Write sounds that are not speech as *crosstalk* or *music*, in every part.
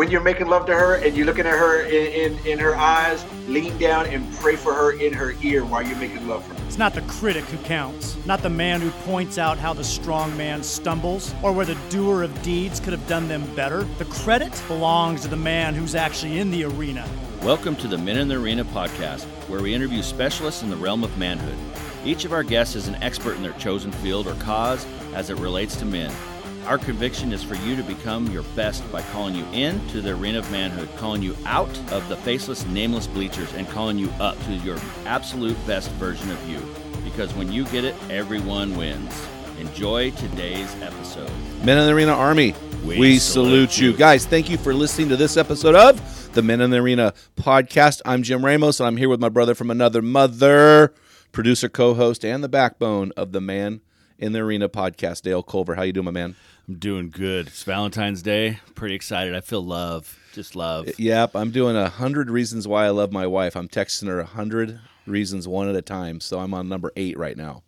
When you're making love to her and you're looking at her in, in, in, her eyes, lean down and pray for her in her ear while you're making love for her. It's not the critic who counts, not the man who points out how the strong man stumbles or where the doer of deeds could have done them better. The credit belongs to the man who's actually in the arena. Welcome to the Men in the Arena podcast, where we interview specialists in the realm of manhood. Each of our guests is an expert in their chosen field or cause as it relates to men. Our conviction is for you to become your best by calling you in to the arena of manhood, calling you out of the faceless, nameless bleachers, and calling you up to your absolute best version of you. Because when you get it, everyone wins. Enjoy today's episode. Men in the Arena Army, we, we salute, salute you. you. Guys, thank you for listening to this episode of the Men in the Arena podcast. I'm Jim Ramos, and I'm here with my brother from another mother, producer, co-host, and the backbone of the Man in the Arena podcast, Dale Culver. How you doing, my man? I'm doing good. It's Valentine's Day. Pretty excited. I feel love, just love. Yep, I'm doing a hundred reasons why I love my wife. I'm texting her a hundred reasons one at a time. So I'm on number eight right now.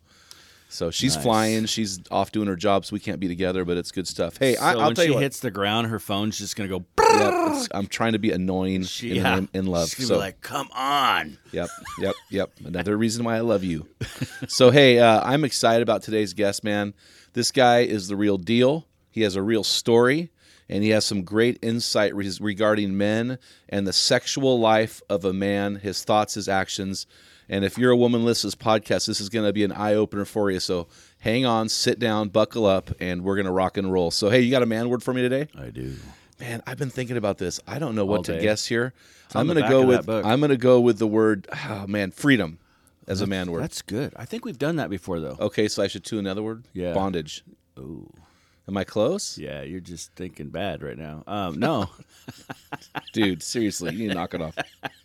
So she's nice. flying. She's off doing her job, so we can't be together. But it's good stuff. Hey, so I, will when tell she you what. hits the ground, her phone's just gonna go. Yep, I'm trying to be annoying she, in, yeah. in, in, love. She's so like, "Come on." Yep, yep, yep. Another reason why I love you. *laughs* so hey, uh, I'm excited about today's guest, man. This guy is the real deal. He has a real story and he has some great insight regarding men and the sexual life of a man, his thoughts, his actions. And if you're a woman listens podcast, this is going to be an eye opener for you. So hang on, sit down, buckle up, and we're going to rock and roll. So, hey, you got a man word for me today? I do. Man, I've been thinking about this. I don't know what to guess here. I'm going to go with I'm going to go with the word oh man, freedom as that's, a man word. That's good. I think we've done that before though. Okay, so I should tune another word? Yeah. Bondage. Ooh. Am I close? Yeah, you're just thinking bad right now. Um, no, *laughs* dude, seriously, you need to knock it off.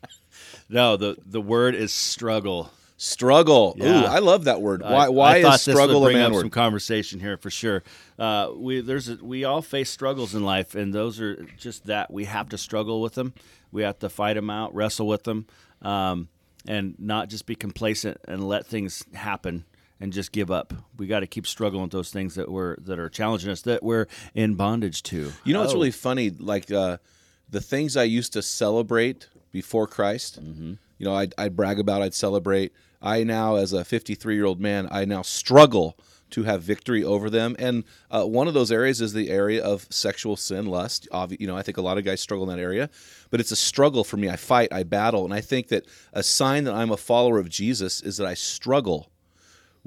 *laughs* no, the the word is struggle. Struggle. Yeah. Ooh, I love that word. Why? Why I is struggle a man up word? Some conversation here for sure. Uh, we there's a, we all face struggles in life, and those are just that we have to struggle with them. We have to fight them out, wrestle with them, um, and not just be complacent and let things happen and just give up. We got to keep struggling with those things that we're that are challenging us that we're in bondage to. You know, oh. it's really funny. Like uh, the things I used to celebrate before Christ. Mm-hmm. You know, I'd, I'd brag about. I'd celebrate. I now, as a 53 year old man, I now struggle to have victory over them. And uh, one of those areas is the area of sexual sin, lust. You know, I think a lot of guys struggle in that area, but it's a struggle for me. I fight, I battle, and I think that a sign that I'm a follower of Jesus is that I struggle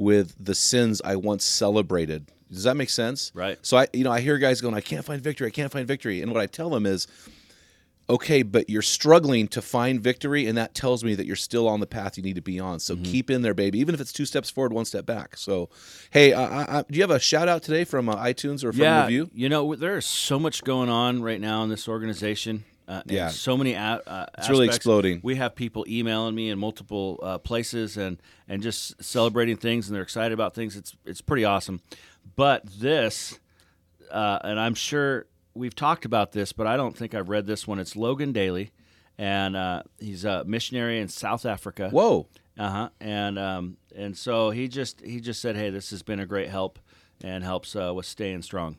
with the sins I once celebrated. Does that make sense? Right. So I, you know, I hear guys going, "I can't find victory. I can't find victory," and what I tell them is, "Okay, but you're struggling to find victory, and that tells me that you're still on the path you need to be on. So mm-hmm. keep in there, baby. Even if it's two steps forward, one step back. So, hey, uh, I, do you have a shout out today from uh, iTunes or from yeah, review? You know, there's so much going on right now in this organization. Uh, yeah, so many. A- uh, it's really exploding. We have people emailing me in multiple uh, places and and just celebrating things, and they're excited about things. It's it's pretty awesome. But this, uh, and I'm sure we've talked about this, but I don't think I've read this one. It's Logan Daly, and uh, he's a missionary in South Africa. Whoa. Uh huh. And um, and so he just he just said, hey, this has been a great help and helps uh, with staying strong.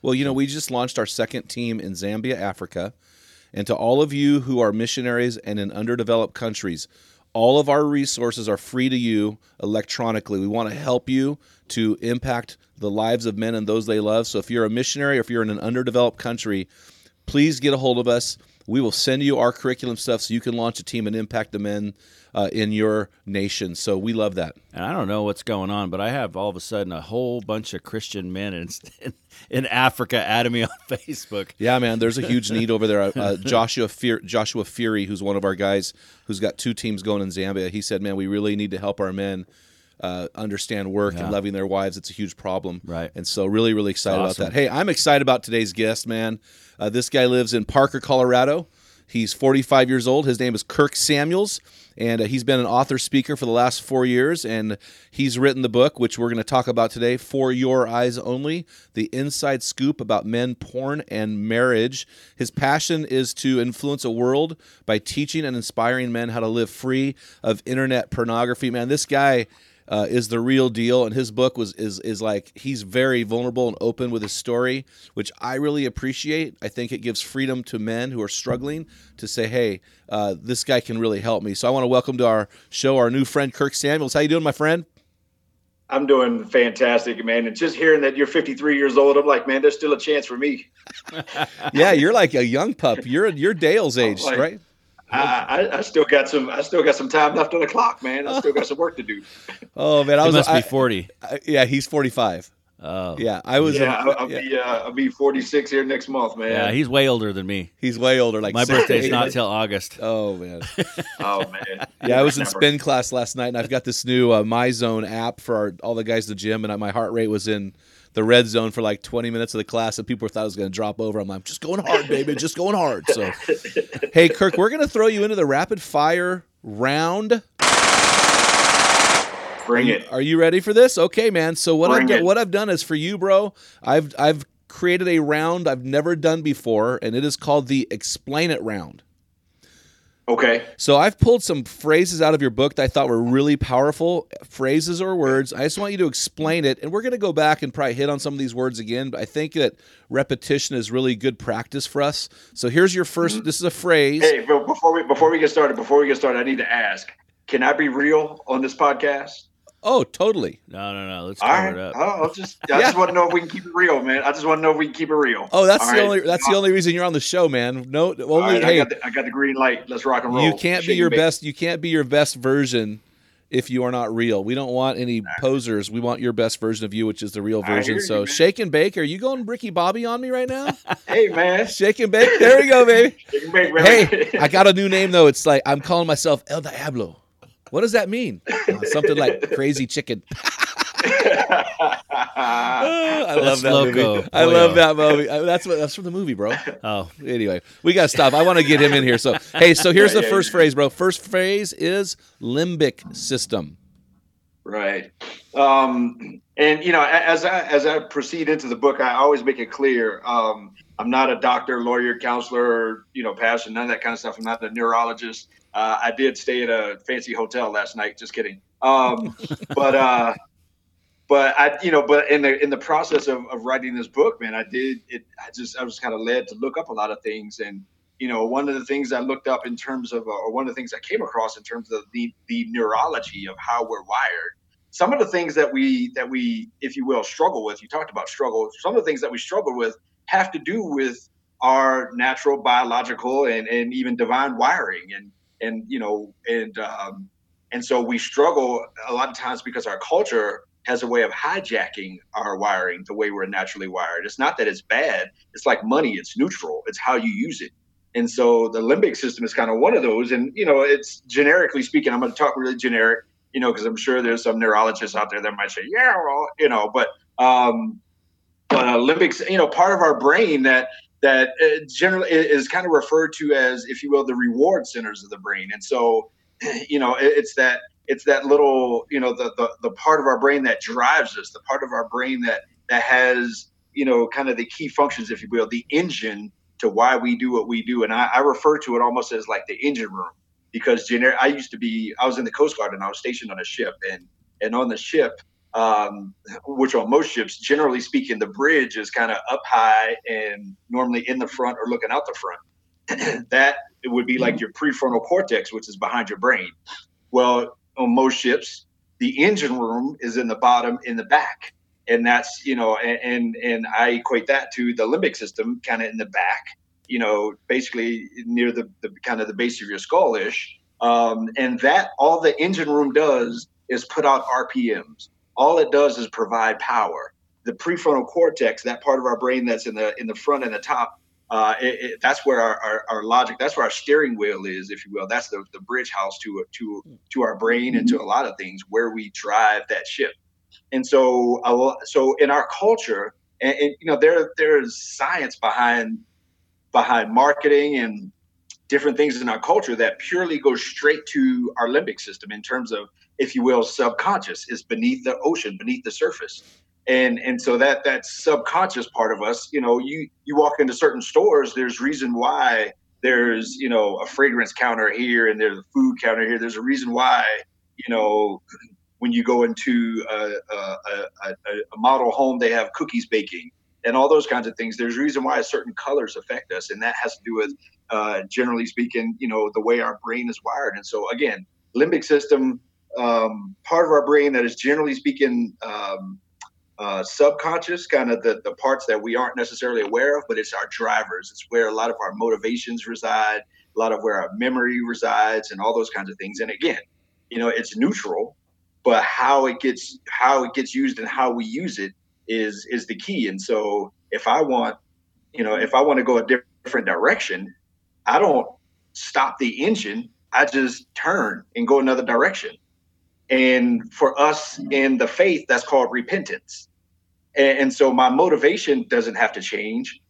Well, you know, we just launched our second team in Zambia, Africa. And to all of you who are missionaries and in underdeveloped countries, All of our resources are free to you electronically. We want to help you to impact the lives of men and those they love. So if you're a missionary or if you're in an underdeveloped country, please get a hold of us. We will send you our curriculum stuff so you can launch a team and impact the men uh, in your nation. So we love that. And I don't know what's going on, but I have all of a sudden a whole bunch of Christian men in, *laughs* in Africa adding me on *laughs* Facebook. Yeah, man, there's a huge need over there. Uh, *laughs* Joshua Fear, Joshua Fury, who's one of our guys who's got two teams going in Zambia, he said, "Man, we really need to help our men." Uh, understand work yeah. and loving their wives. It's a huge problem. Right. And so, really, really excited awesome. about that. Hey, I'm excited about today's guest, man. Uh, this guy lives in Parker, Colorado. He's 45 years old. His name is Kirk Samuels, and uh, he's been an author speaker for the last four years. And he's written the book, which we're going to talk about today, For Your Eyes Only The Inside Scoop About Men, Porn, and Marriage. His passion is to influence a world by teaching and inspiring men how to live free of internet pornography. Man, this guy uh, is the real deal, and his book was is is like he's very vulnerable and open with his story, which I really appreciate. I think it gives freedom to men who are struggling to say, "Hey, uh, this guy can really help me." So I want to welcome to our show our new friend Kirk Samuels. How you doing, my friend? I'm doing fantastic, man. And just hearing that you're 53 years old, I'm like, man, there's still a chance for me. *laughs* yeah, you're like a young pup. You're you're Dale's age, like, right? I, I, still got some. I still got some time left on the clock, man. I still got some work to do. *laughs* Oh man, I was must I, be forty. I, yeah, he's forty-five. Oh yeah, I was. Yeah, a, I'll, yeah. be. Uh, I'll be forty-six here next month, man. Yeah, he's way older than me. He's way older. Like my birthday's not till August. *laughs* Oh man. *laughs* oh man. Yeah, I was in spin class last night, and I've got this new uh, MyZone app for our, all the guys at the gym, and my heart rate was in the red zone for like 20 minutes of the class and people thought I was going to drop over. I'm like, just going hard, baby, just going hard. So, *laughs* hey, Kirk, we're going to throw you into the rapid fire round. Bring it. Are you ready for this? Okay, man. So what I've done, what I've done is for you, bro. I've I've created a round I've never done before, and it is called the Explain It round. Okay. So I've pulled some phrases out of your book that I thought were really powerful phrases or words. I just want you to explain it, and we're going to go back and probably hit on some of these words again. But I think that repetition is really good practice for us. So here's your 1st mm-hmm. This is a phrase. Hey, before we before we get started, before we get started, I need to ask: Can I be real on this podcast? Oh, totally. No, no, no. Let's cover right. it up. Oh, I'll just I yeah. just want to know if we can keep it real, man. I just want to know if we can keep it real. Oh, that's All the right. only that's the only reason you're on the show, man. No, only right, hey, I got, the, I got, the, green light. Let's rock and roll. You can't Shake be your best. You can't be your best version if you are not real. We don't want any posers. We want your best version of you, which is the real version. So, you, shake and bake. Are you going Ricky Bobby on me right now? *laughs* hey, man. Shake and bake. There we go, baby. *laughs* shake and bake, man. Hey, I got a new name though. It's like I'm calling myself El Diablo. What does that mean? Uh, something like crazy chicken. *laughs* I love that loco. movie. I love that movie. That's what that's from the movie, bro. Oh, anyway, we got to stop. I want to get him in here. So, hey, so here's the first phrase, bro. First phrase is limbic system. Right. Um, and you know, as I as I proceed into the book, I always make it clear um, I'm not a doctor, lawyer, counselor, you know, pastor, none of that kind of stuff. I'm not a neurologist. Uh, I did stay at a fancy hotel last night. Just kidding. Um, *laughs* but uh, but I, you know, but in the in the process of, of writing this book, man, I did it. I just I was kind of led to look up a lot of things, and you know, one of the things I looked up in terms of, uh, or one of the things I came across in terms of the the neurology of how we're wired. Some of the things that we that we, if you will, struggle with. You talked about struggle. Some of the things that we struggle with have to do with our natural biological and and even divine wiring, and and you know, and um, and so we struggle a lot of times because our culture has a way of hijacking our wiring the way we're naturally wired. It's not that it's bad. It's like money. It's neutral. It's how you use it. And so the limbic system is kind of one of those. And, you know, it's generically speaking, I'm going to talk really generic, you know, because I'm sure there's some neurologists out there that might say, yeah, well, you know, but, um, but uh, limbic, you know, part of our brain that, that uh, generally is kind of referred to as, if you will, the reward centers of the brain. And so, *clears throat* you know, it's that it's that little you know the, the the part of our brain that drives us the part of our brain that that has you know kind of the key functions if you will the engine to why we do what we do. And i, I refer to it almost as like the engine room. Because gener- i used to be i was in the coast guard and i was stationed on a ship. And and on the ship um, which on most ships generally speaking the bridge is kind of up high and normally in the front or looking out the front *clears throat* that it would be like your prefrontal cortex which is behind your brain Well, on most ships, the engine room is in the bottom in the back. And that's, you know, and and, and I equate that to the limbic system kind of in the back, you know, basically near the, the kind of the base of your skull ish. Um, and that all the engine room does is put out RPMs. All it does is provide power. The prefrontal cortex, that part of our brain that's in the in the front and the top, uh, it, it, that's where our, our, our, logic, that's where our steering wheel is, if you will. That's the, the bridge house to to to our brain and to a lot of things where we drive that ship. And so, so in our culture, and, and you know, there there's science behind behind marketing and different things in our culture that purely go straight to our limbic system in terms of, if you will, subconscious is beneath the ocean, beneath the surface. And and so that that subconscious part of us, you know, you you walk into certain stores, there's reason why there's you know a fragrance counter here and there's a food counter here. There's a reason why you know when you go into a, a, a, a model home, they have cookies baking and all those kinds of things. There's a reason why certain colors affect us, and that has to do with, uh, generally speaking, you know, the way our brain is wired. And so, again, limbic system, um, part of our brain that is generally speaking um, uh, subconscious, kind of the, the parts that we aren't necessarily aware of, but it's our drivers. It's where a lot of our motivations reside, a lot of where our memory resides, and all those kinds of things. And again, you know, it's neutral, but how it gets how it gets used and how we use it is is the key. And so if I want, you know, if I want to go a different direction, I don't stop the engine. I just turn and go another direction. And for us in the faith, that's called repentance. And, and so my motivation doesn't have to change,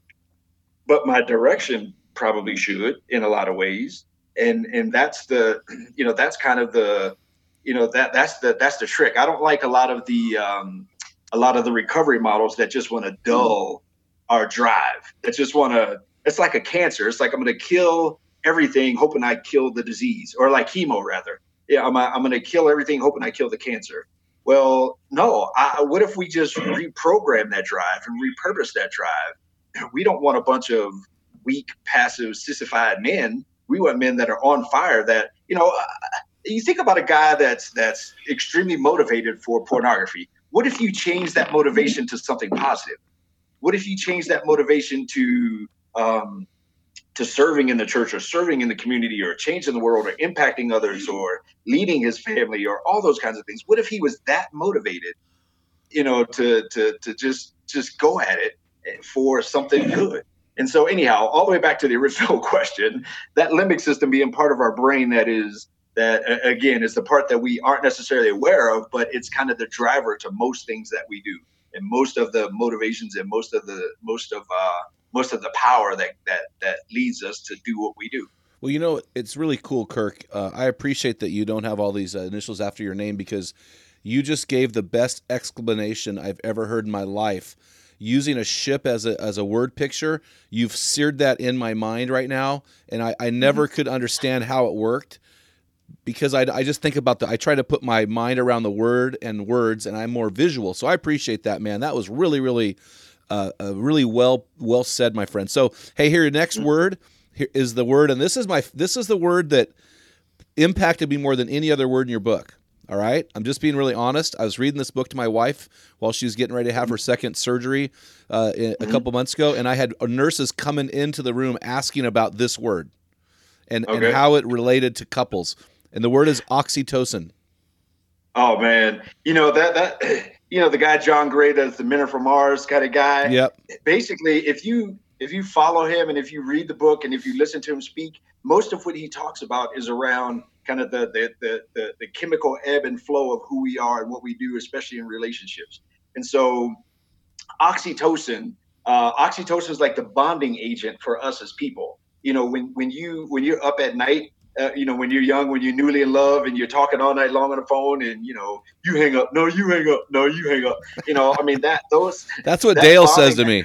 but my direction probably should in a lot of ways. And and that's the, you know, that's kind of the, you know, that that's the that's the trick. I don't like a lot of the um, a lot of the recovery models that just want to dull our drive, that just want to, it's like a cancer. It's like I'm going to kill everything, hoping I kill the disease, or like chemo, rather. Yeah, I'm, I'm going to kill everything, hoping I kill the cancer. Well, no. I, what if we just reprogram that drive and repurpose that drive? *clears throat* We don't want a bunch of weak, passive, sissified men. We want men that are on fire. That you know, you think about a guy that's that's extremely motivated for pornography what if you change that motivation to something positive? What if you change that motivation to um, to serving in the church or serving in the community or changing the world or impacting others or leading his family or all those kinds of things? What if he was that motivated, you know, to to to just just go at it for something good? And so, anyhow, all the way back to the original *laughs* question, that limbic system being part of our brain that is that again is the part that we aren't necessarily aware of, but it's kind of the driver to most things that we do, and most of the motivations and most of the most of uh, most of the power that that that leads us to do what we do. Well, you know, it's really cool, Kirk. Uh, I appreciate that you don't have all these uh, initials after your name because you just gave the best explanation I've ever heard in my life. Using a ship as a, as a word picture, you've seared that in my mind right now, and I, I never mm-hmm. could understand how it worked because I, I just think about the I try to put my mind around the word and words and I'm more visual. So I appreciate that, man. That was really really uh, uh, really well well said, my friend. So hey, here your next mm-hmm. word here is the word, and this is my this is the word that impacted me more than any other word in your book. All right, I'm just being really honest. I was reading this book to my wife while she was getting ready to have her second surgery uh, a mm-hmm. couple months ago, and I had nurses coming into the room asking about this word and, okay. and how it related to couples and the word is oxytocin. Oh man, you know that that you know the guy John Gray that's the Men Are From Mars kind of guy. Yep. Basically, if you if you follow him and if you read the book and if you listen to him speak, most of what he talks about is around kind of the the the, the, the chemical ebb and flow of who we are and what we do, especially in relationships. And so, oxytocin, uh, oxytocin is like the bonding agent for us as people. You know, when when you when you're up at night uh, you know, when you're young, when you're newly in love and you're talking all night long on the phone and, you know, you hang up. No, you hang up. No, you hang up. You know, I mean, that, those. *laughs* That's what that Dale says to me.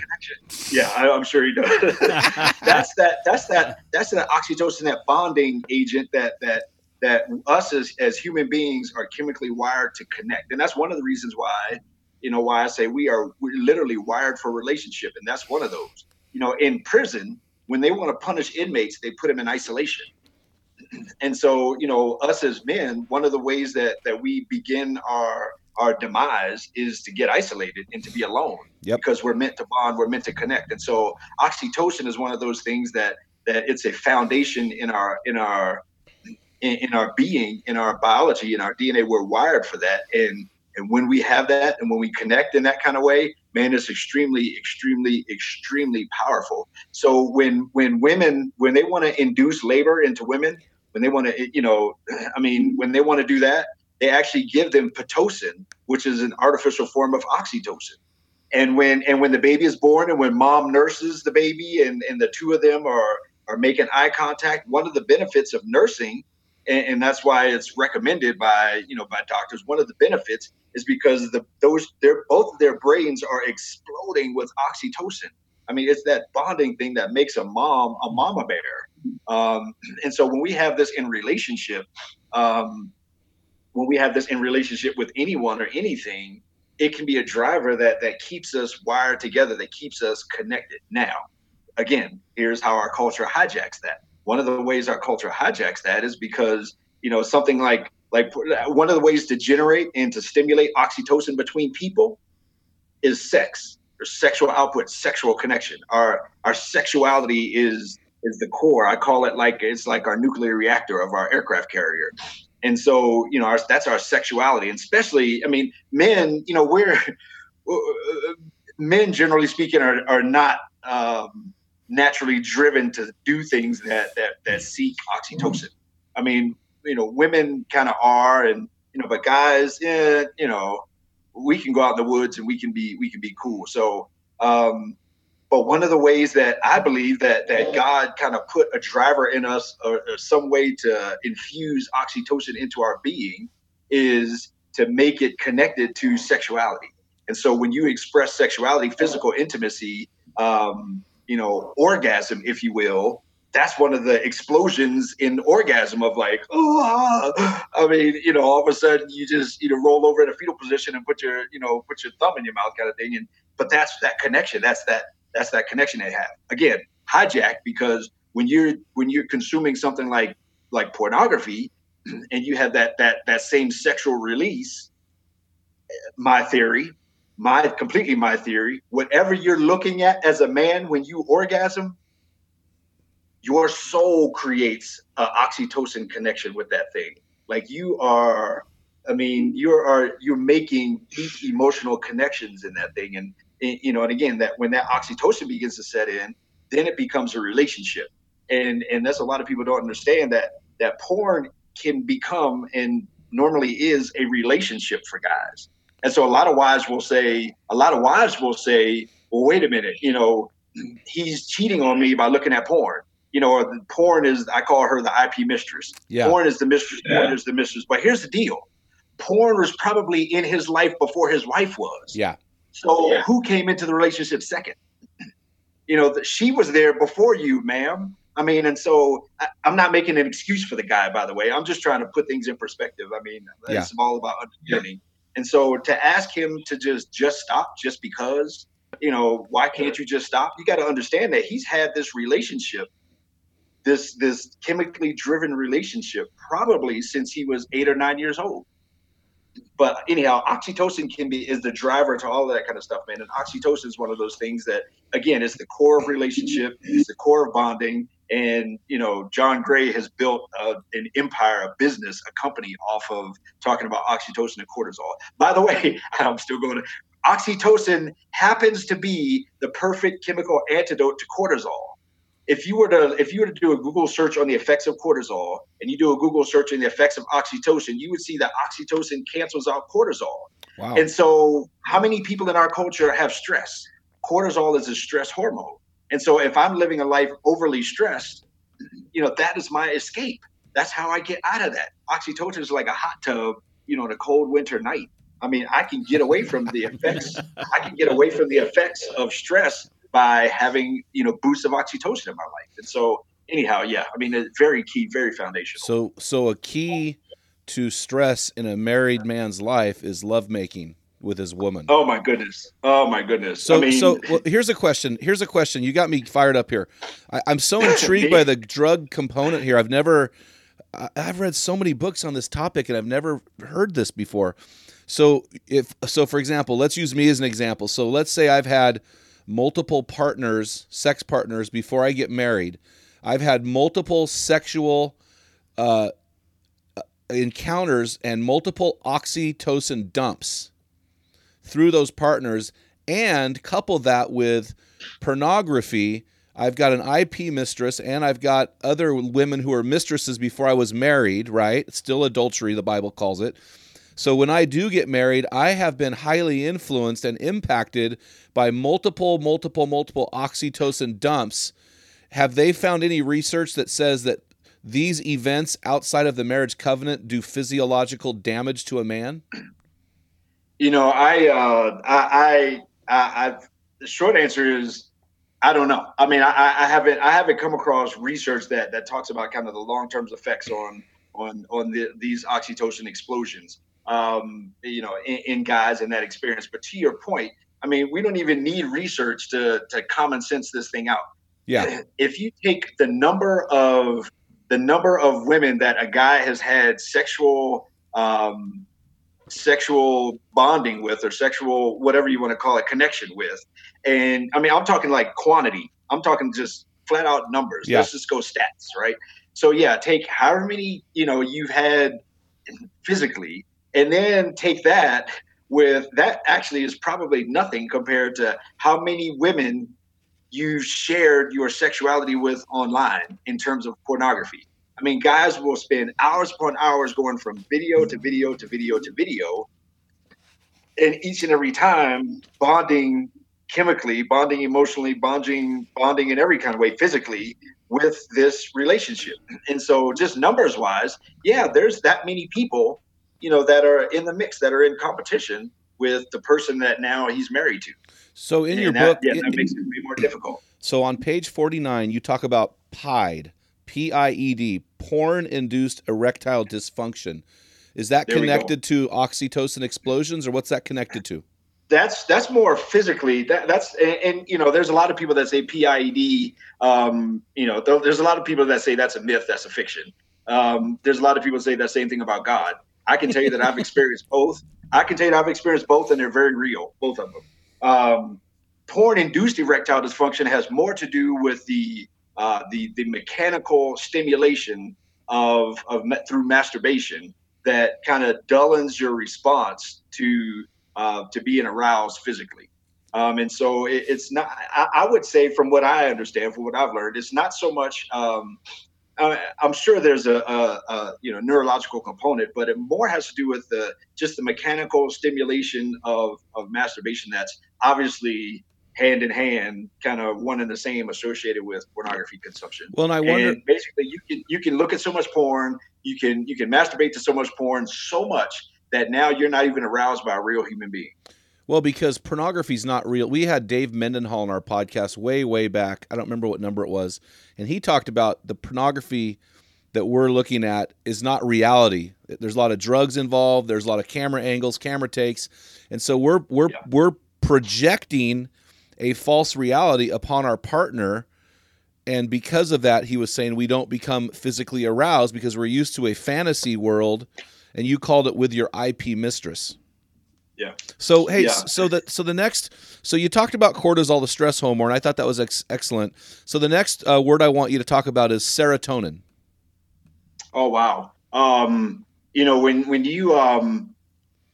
Yeah, I, am sure he does. *laughs* that's that, that's that, that's that oxytocin, that bonding agent that, that, that us as, as human beings are chemically wired to connect. And that's one of the reasons why, you know, why I say we are, we're literally wired for relationship. And that's one of those, you know, in prison, when they want to punish inmates, they put them in isolation and so you know us as men one of the ways that that we begin our our demise is to get isolated and to be alone Yep. because we're meant to bond we're meant to connect. And so oxytocin is one of those things that that it's a foundation in our in our in, in our being in our biology in our dna we're wired for that. And and when we have that and when we connect in that kind of way man it's extremely extremely extremely powerful. So when when women when they want to induce labor into women when they want to you know i mean when they want to do that they actually give them pitocin which is an artificial form of oxytocin. And when and when the baby is born and when mom nurses the baby and and the two of them are are making eye contact one of the benefits of nursing and, and that's why it's recommended by you know by doctors one of the benefits is because the those their both of their brains are exploding with oxytocin. I mean it's that bonding thing that makes a mom a mama bear um, and so when we have this in relationship um, when we have this in relationship with anyone or anything it can be a driver that that keeps us wired together that keeps us connected. Now again here's how our culture hijacks that. One of the ways our culture hijacks that is because you know something like like one of the ways to generate and to stimulate oxytocin between people is sex. Or sexual output sexual connection. Our our sexuality is is the core. I call it like it's like our nuclear reactor of our aircraft carrier. And so you know our, that's our sexuality. And especially i mean men you know we're men generally speaking are, are not um, naturally driven to do things that that that seek oxytocin. I mean you know women kind of are and you know but guys yeah you know we can go out in the woods and we can be we can be cool. So um but one of the ways that i believe that that god kind of put a driver in us or, or some way to infuse oxytocin into our being is to make it connected to sexuality and so when you express sexuality physical intimacy um you know orgasm if you will that's one of the explosions in orgasm of like, oh. I mean, you know, all of a sudden you just you know roll over in a fetal position and put your you know put your thumb in your mouth kind of thing. And but that's that connection. That's that that's that connection they have. Again, hijack because when you're when you're consuming something like like pornography, *clears throat* and you have that that that same sexual release. My theory, my completely my theory. Whatever you're looking at as a man when you orgasm, your soul creates an oxytocin connection with that thing. Like you are, I mean, you are you're making deep emotional connections in that thing, and, and you know, and again, that when that oxytocin begins to set in, then it becomes a relationship, and and that's a lot of people don't understand that that porn can become and normally is a relationship for guys, and so a lot of wives will say, a lot of wives will say, well, wait a minute, you know, he's cheating on me by looking at porn you know, or porn is I call her the IP mistress. Yeah. Porn is the mistress. Porn is the mistress. But here's the deal: porn was probably in his life before his wife was. Yeah. So yeah. who came into the relationship second? *clears throat* You know, she was there before you, ma'am. I mean, and so I, am not making an excuse for the guy, by the way. I'm just trying to put things in perspective. I mean, yeah. it's all about understanding. And so to ask him to just just stop just because, you know, why can't you just stop? You got to understand that he's had this relationship this this chemically driven relationship probably since he was eight or nine years old but anyhow oxytocin can be is the driver to all that kind of stuff man. And oxytocin is one of those things that again is the core of relationship it's the core of bonding. And you know john gray has built a, an empire a business a company off of talking about oxytocin and cortisol. By the way *laughs* i'm still going to oxytocin happens to be the perfect chemical antidote to cortisol if you were to if you were to do a Google search on the effects of cortisol and you do a Google search on the effects of oxytocin, you would see that oxytocin cancels out cortisol. Wow. And so, how many people in our culture have stress? Cortisol is a stress hormone. And so, if I'm living a life overly stressed, you know, that is my escape. That's how I get out of that. Oxytocin is like a hot tub, you know, in a cold winter night. I mean, I can get away from the effects. *laughs* I can get away from the effects of stress by having you know boosts of oxytocin in my life. And so anyhow, yeah, I mean, it's very key, very foundational. So so a key to stress in a married man's life is lovemaking with his woman. Oh my goodness! Oh my goodness! So, I mean, so well, here's a question. Here's a question. You got me fired up here. I, am so *laughs* intrigued by the drug component here. I've never, I've read so many books on this topic and I've never heard this before. So if so for example, let's use me as an example. So let's say I've had multiple partners, sex partners before I get married. I've had multiple sexual uh, encounters and multiple oxytocin dumps through those partners and couple that with pornography I've got an IP mistress and I've got other women who are mistresses before I was married, right? still adultery, the Bible calls it. So when I do get married, I have been highly influenced and impacted by multiple, multiple, multiple oxytocin dumps. Have they found any research that says that these events outside of the marriage covenant do physiological damage to a man? You know, I, uh, I, I, I, I've, the short answer is I don't know. I mean, I, I, haven't I haven't come across research that that talks about kind of the long term effects on on on the, these oxytocin explosions. Um, you know, in, in, guys and that experience. But to your point, I mean, we don't even need research to to common sense this thing out. Yeah. If you take the number of the number of women that a guy has had sexual um, sexual bonding with or sexual whatever you want to call it connection with and i mean i'm talking like quantity i'm talking just flat out numbers yeah. let's just go stats right so yeah take however many you know you've had physically and then take that with that actually is probably nothing compared to how many women you shared your sexuality with online in terms of pornography I mean, guys will spend hours upon hours going from video to video to video to video. And each and every time bonding chemically, bonding emotionally, bonding, bonding in every kind of way physically with this relationship. And so just numbers wise, yeah, there's that many people, you know, that are in the mix, that are in competition with the person that now he's married to. So in and your that, book, yeah, that makes it more difficult. So on page 49, you talk about PIED P I E D, porn induced erectile dysfunction. Is that there connected to oxytocin explosions or what's that connected to? That's that's more physically. That, that's and, and, you know, there's a lot of people that say PIED. Um, you know, there's a lot of people that say that's a myth, that's a fiction. Um, there's a lot of people say that same thing about God. I can tell you that I've experienced both. I can tell you I've experienced both, and they're very real, both of them. Um, porn induced erectile dysfunction has more to do with the uh, the the mechanical stimulation of of through masturbation that kind of dullens your response to uh, to being aroused physically. Um, and so it, it's not. I, I, would say, from what I understand, from what I've learned, it's not so much. Um, I, am sure there's a, a, a, you know neurological component, but it more has to do with the just the mechanical stimulation of of masturbation that's obviously hand in hand, kind of one and the same associated with pornography consumption. Well, and I wonder and basically you can you can look at so much porn, you can you can masturbate to so much porn so much that now you're not even aroused by a real human being. Well, because pornography is not real. We had Dave Mendenhall on our podcast way, way back. I don't remember what number it was. And he talked about the pornography that we're looking at is not reality. There's a lot of drugs involved. There's a lot of camera angles, camera takes. And so we're we're yeah. we're projecting a false reality upon our partner. And because of that, he was saying we don't become physically aroused because we're used to a fantasy world. And you called it with your IP mistress. Yeah. So hey, yeah. so the so the next, so you talked about cortisol, the stress hormone. And I thought that was ex- excellent. So the next uh, word I want you to talk about is serotonin. Oh wow. Um, you know when when you um,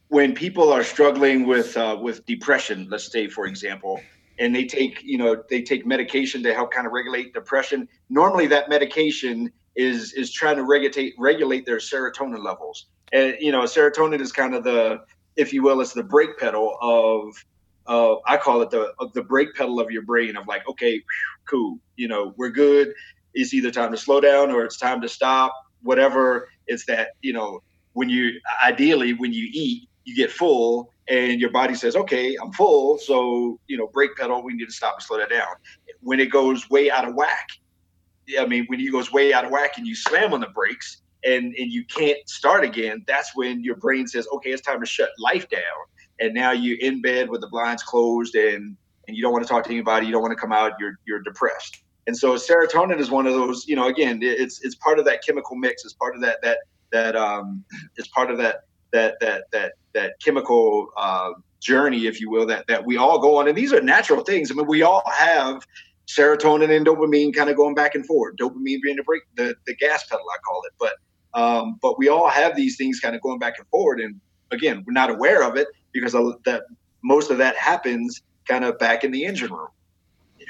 when people are struggling with uh, with depression, let's say for example, and they take you know they take medication to help kind of regulate depression normally that medication is is trying to regulate regulate their serotonin levels and you know serotonin is kind of the if you will it's the brake pedal of uh, I call it the the brake pedal of your brain of like okay cool you know we're good it's either time to slow down or it's time to stop whatever it's that you know when you ideally when you eat you get full and your body says, okay, I'm full. So, you know, brake pedal, we need to stop and slow that down. When it goes way out of whack, I mean, when it goes way out of whack and you slam on the brakes and, and you can't start again, that's when your brain says, okay, it's time to shut life down. And now you're in bed with the blinds closed and, and you don't want to talk to anybody. You don't want to come out. You're, you're depressed. and so serotonin is one of those. You know, again, it's it's part of that chemical mix. It's part of that that that um, it's part of that that that that that chemical uh, journey, if you will, that that we all go on. And these are natural things. I mean, we all have serotonin and dopamine kind of going back and forth. Dopamine being the brake, the, the gas pedal, I call it. But um, but we all have these things kind of going back and forward. And again, we're not aware of it because that most of that happens kind of back in the engine room.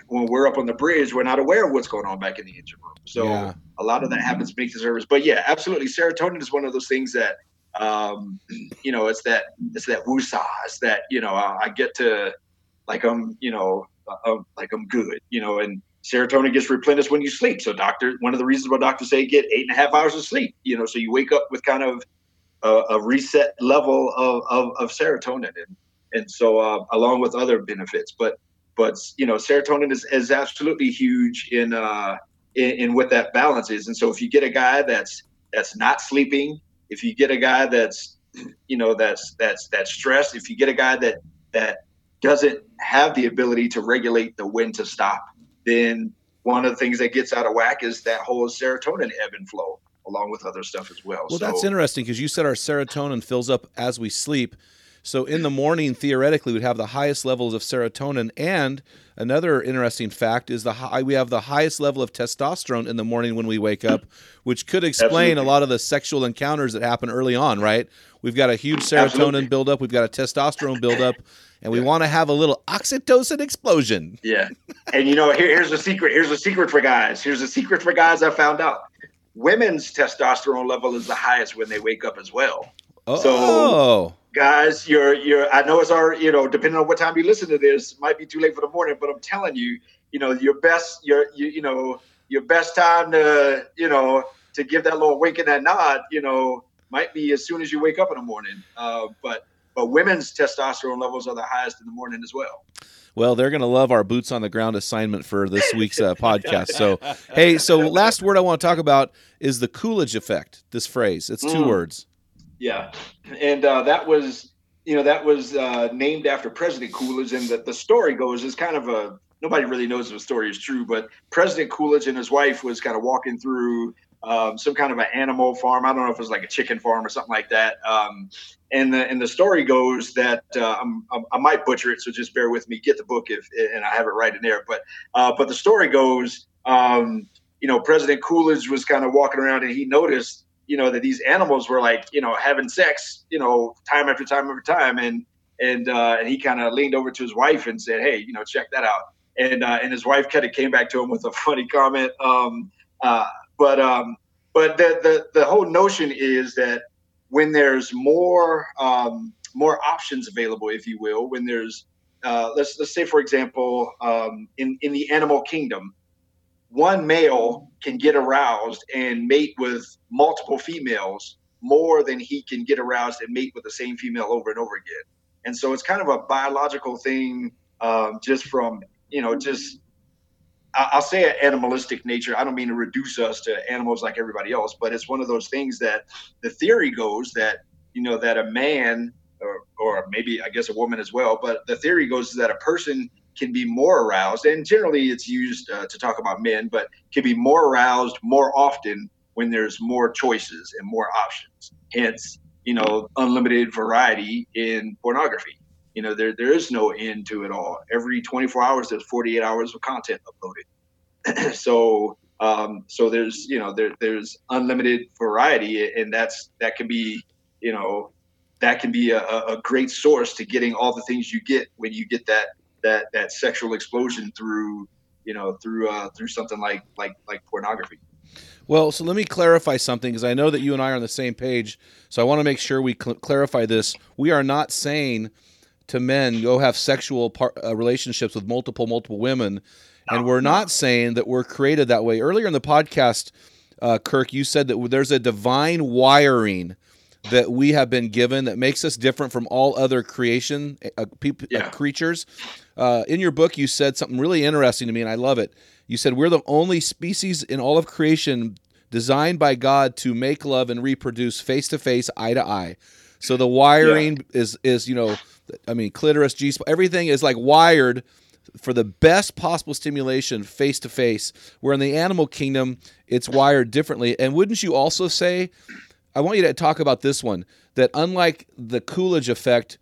When we're up on the bridge, we're not aware of what's going on back in the engine room. So yeah. a lot of that happens beneath the surface. But yeah, absolutely, serotonin is one of those things that um, *clears throat* you know, it's that it's that woosah. It's that you know, I, I get to like I'm, you know, uh, like I'm good, you know, and serotonin gets replenished when you sleep. So doctor, one of the reasons why doctors say get eight and a half hours of sleep, you know, so you wake up with kind of a, a reset level of, of, of, serotonin and, and so uh, along with other benefits, but, but, you know, serotonin is, is absolutely huge in, uh, in, in what that balance is. And so if you get a guy that's, that's not sleeping, if you get a guy that's, you know, that's, that's, that's stressed, if you get a guy that, that doesn't have the ability to regulate the when to stop, then one of the things that gets out of whack is that whole serotonin ebb and flow along with other stuff as well. Well, so, that's interesting because you said our serotonin fills up as we sleep. So in the morning, theoretically, we'd have the highest levels of serotonin. And another interesting fact is the high, we have the highest level of testosterone in the morning when we wake up, which could explain Absolutely. a lot of the sexual encounters that happen early on. Right? We've got a huge serotonin Absolutely. buildup. We've got a testosterone buildup and we yeah. want to have a little oxytocin explosion. Yeah. And you know, here, here's a secret. Here's a secret for guys. Here's a secret for guys I found out. Women's testosterone level is the highest when they wake up as well. Oh. So guys, you're you're I know it's our, you know, depending on what time you listen to this, might be too late for the morning, but I'm telling you, you know, your best your you, you know, your best time to, you know, to give that little wink and that nod, you know, might be as soon as you wake up in the morning. Uh, but but women's testosterone levels are the highest in the morning as well. Well, they're going to love our boots on the ground assignment for this *laughs* week's uh, podcast. So, hey, so last word I want to talk about is the Coolidge effect. This phrase, it's two mm. words. Yeah, and uh, that was, you know, that was uh, named after President Coolidge, and the, the story goes is kind of a nobody really knows if the story is true, but President Coolidge and his wife was kind of walking through um, some kind of an animal farm. I don't know if it was like a chicken farm or something like that. Um, and the and the story goes that uh, I'm, i might butcher it, so just bear with me. Get the book if and I have it right in there. But uh, but the story goes, um, you know, President Coolidge was kind of walking around and he noticed, you know, that these animals were like, you know, having sex, you know, time after time after time, and and uh, and he kind of leaned over to his wife and said, hey, you know, check that out. And uh, and his wife kind of came back to him with a funny comment. Um, uh, but um, but the, the the whole notion is that when there's more um, more options available, if you will, when there's uh, let's let's say for example um, in in the animal kingdom, one male can get aroused and mate with multiple females more than he can get aroused and mate with the same female over and over again. And so it's kind of a biological thing, um, just from you know just I'll say an animalistic nature. I don't mean to reduce us to animals like everybody else, but it's one of those things that the theory goes that you know that a man or, or maybe I guess a woman as well, but the theory goes that a person can be more aroused, and generally it's used uh, to talk about men, but can be more aroused more often when there's more choices and more options. Hence, you know, unlimited variety in pornography. You know, there there is no end to it all. Every 24 hours, there's 48 hours of content uploaded. *clears throat* so um, so there's you know there there's unlimited variety, and that's that can be you know that can be a, a great source to getting all the things you get when you get that that that sexual explosion through you know through uh, through something like like like pornography. Well, so let me clarify something because I know that you and I are on the same page. So I want to make sure we cl- clarify this. We are not saying to men go have sexual par- uh, relationships with multiple multiple women. And we're not saying that we're created that way. Earlier in the podcast uh, kirk you said that there's a divine wiring that we have been given that makes us different from all other creation uh, people, uh, yeah. creatures. Uh, in your book you said something really interesting to me and i love it. You said we're the only species in all of creation designed by god to make love and reproduce face to face eye to eye. So the wiring yeah. is is you know I mean, clitoris, G spot, everything is like wired for the best possible stimulation face to face. Where in the animal kingdom, it's wired differently. And wouldn't you also say, I want you to talk about this one, that unlike the Coolidge effect,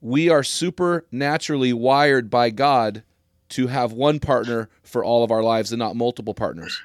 we are supernaturally wired by God to have one partner for all of our lives and not multiple partners.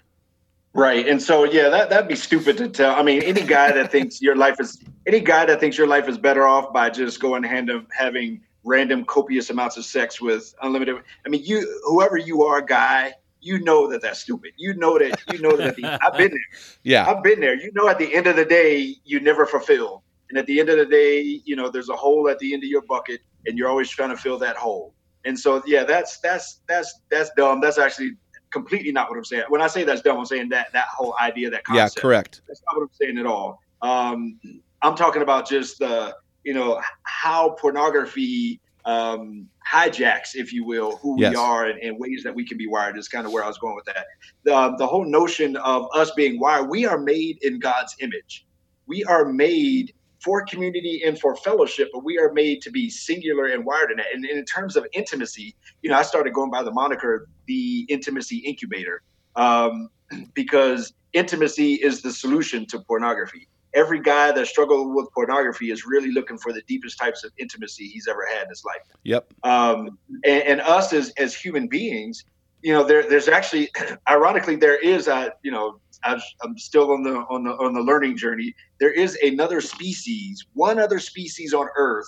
Right. And so yeah, that that'd be stupid to tell. I mean, any guy that thinks your life is any guy that thinks your life is better off by just going hand of having random copious amounts of sex with unlimited I mean, you whoever you are, guy, you know that that's stupid. You know that you know that the, I've been there. *laughs* Yeah. I've been there. You know at the end of the day, you never fulfill. And at the end of the day, you know, there's a hole at the end of your bucket and you're always trying to fill that hole. And so yeah, that's that's that's that's dumb. That's actually completely not what I'm saying. When I say that's dumb, I'm saying that that whole idea, that concept. Yeah, correct. That's not what I'm saying at all. Um, I'm talking about just the, you know, how pornography um, hijacks, if you will, who yes. we are and, and, ways that we can be wired is kind of where I was going with that. The, the whole notion of us being wired, we are made in God's image. We are made for community and for fellowship, but we are made to be singular and wired in it. And, in terms of intimacy, you know, I started going by the moniker the intimacy incubator um, *clears throat* because intimacy is the solution to pornography. Every guy that struggled with pornography is really looking for the deepest types of intimacy he's ever had in his life. Yep. Um, and, and us as as human beings, you know, there, there's actually, *clears throat* ironically, there is a, you know, i am still on the on the on the learning journey. There is another species, one other species on Earth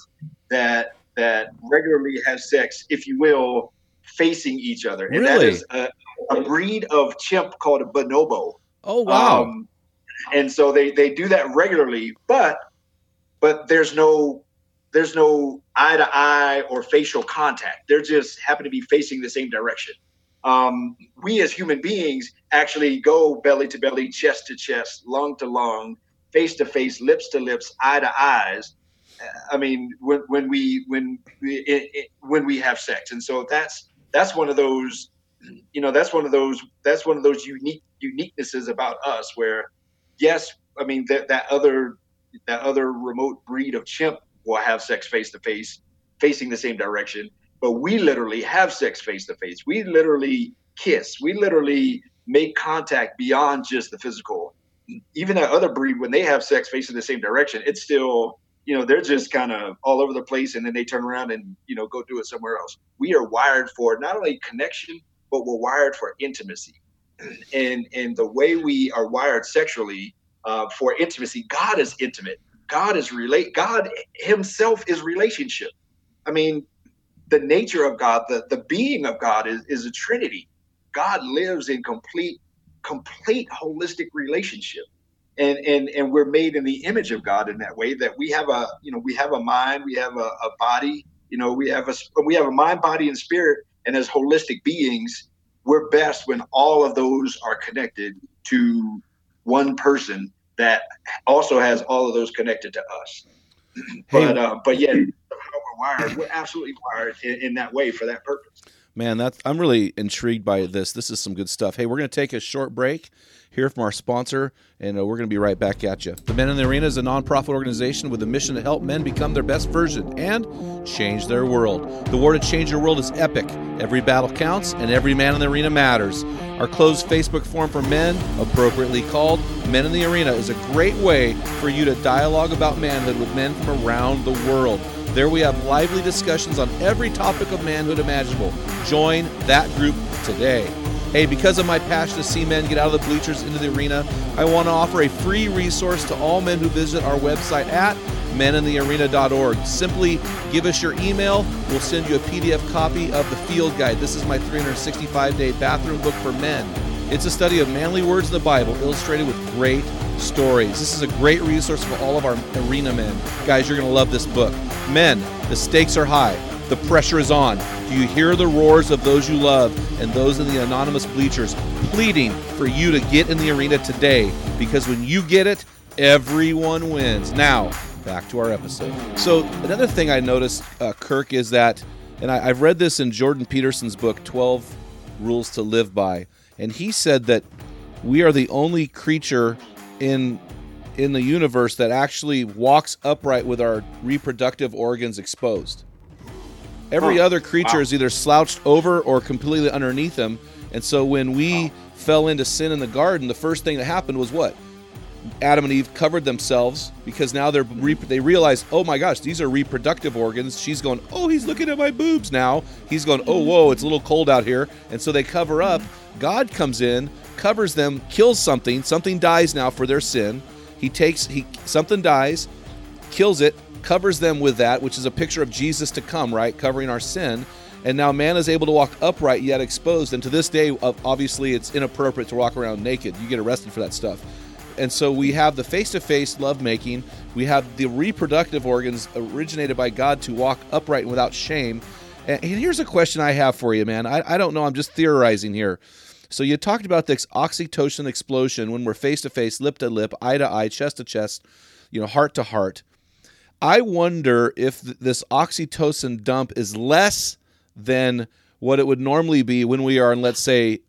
that that regularly has sex, if you will, facing each other, and really? that is a, a, breed of chimp called a bonobo. Oh wow! Um, and so they they do that regularly, but but there's no there's no eye to eye or facial contact. They're just happen to be facing the same direction um, we as human beings actually go belly to belly, chest to chest, lung to lung, face to face, lips to lips, eye to eyes. I mean, when, when we when it, it, when we have sex, and so that's that's one of those, you know, that's one of those that's one of those unique uniquenesses about us. Where, yes, I mean that that other that other remote breed of chimp will have sex face to face, facing the same direction but we literally have sex face to face. We literally kiss. We literally make contact beyond just the physical. Even that other breed, when they have sex facing the same direction, it's still, you know, they're just kind of all over the place and then they turn around and, you know, go do it somewhere else. We are wired for not only connection, but we're wired for intimacy. And and the way we are wired sexually uh, for intimacy, God is intimate. God is relate. God Himself is relationship. I mean, the nature of God, the, the being of God is, is a trinity. God lives in complete, complete holistic relationship. And, and and we're made in the image of God in that way that we have a you know we have a mind we have a, a body you know we have a we have a mind body and spirit and as holistic beings we're best when all of those are connected to one person that also has all of those connected to us but uh, but yeah how we're wired. We're absolutely wired in, in that way for that purpose. Man, that's I'm really intrigued by this. This is some good stuff. Hey, we're going to take a short break, hear from our sponsor, and uh, we're going to be right back at you. The Men in the Arena is a nonprofit organization with a mission to help men become their best version and change their world. The war to change your world is epic. Every battle counts, and every man in the arena matters. Our closed Facebook forum for men, appropriately called Men in the Arena, is a great way for you to dialogue about manhood with men from around the world. There we have lively discussions on every topic of manhood imaginable. Join that group today. Hey, because of my passion to see men get out of the bleachers into the arena, I want to offer a free resource to all men who visit our website at meninthearena.org. Simply give us your email. We'll send you a PDF copy of the field guide. This is my 365 day bathroom book for men. It's a study of manly words in the Bible illustrated with great stories. This is a great resource for all of our arena men. Guys, you're going to love this book. Men, the stakes are high. The pressure is on. Do you hear the roars of those you love and those in the anonymous bleachers pleading for you to get in the arena today? Because when you get it, everyone wins. Now, back to our episode. So, another thing I noticed, uh, Kirk, is that, and I, I've read this in Jordan Peterson's book, 12 Rules to Live By, and he said that we are the only creature in in the universe that actually walks upright with our reproductive organs exposed. Every Huh. other creature Wow. is either slouched over or completely underneath them. And so when we fell into sin in the garden, the first thing that happened was what? Adam and Eve covered themselves because now they're re- they realize, oh my gosh, these are reproductive organs. She's going, oh, he's looking at my boobs now. He's going, oh whoa, it's a little cold out here, and so they cover up. God comes in, covers them, kills something. Something dies now for their sin. He takes he something dies, kills it, covers them with that, which is a picture of Jesus to come, right, covering our sin. And now man is able to walk upright yet exposed. And to this day, obviously, it's inappropriate to walk around naked. You get arrested for that stuff. And so we have the face to face lovemaking. We have the reproductive organs originated by God to walk upright and without shame. And here's a question I have for you, man. I, I don't know. I'm just theorizing here. So you talked about this oxytocin explosion when we're face to face, lip to lip, eye to eye, chest to chest, you know, heart to heart. I wonder if th- this oxytocin dump is less than what it would normally be when we are in, let's say,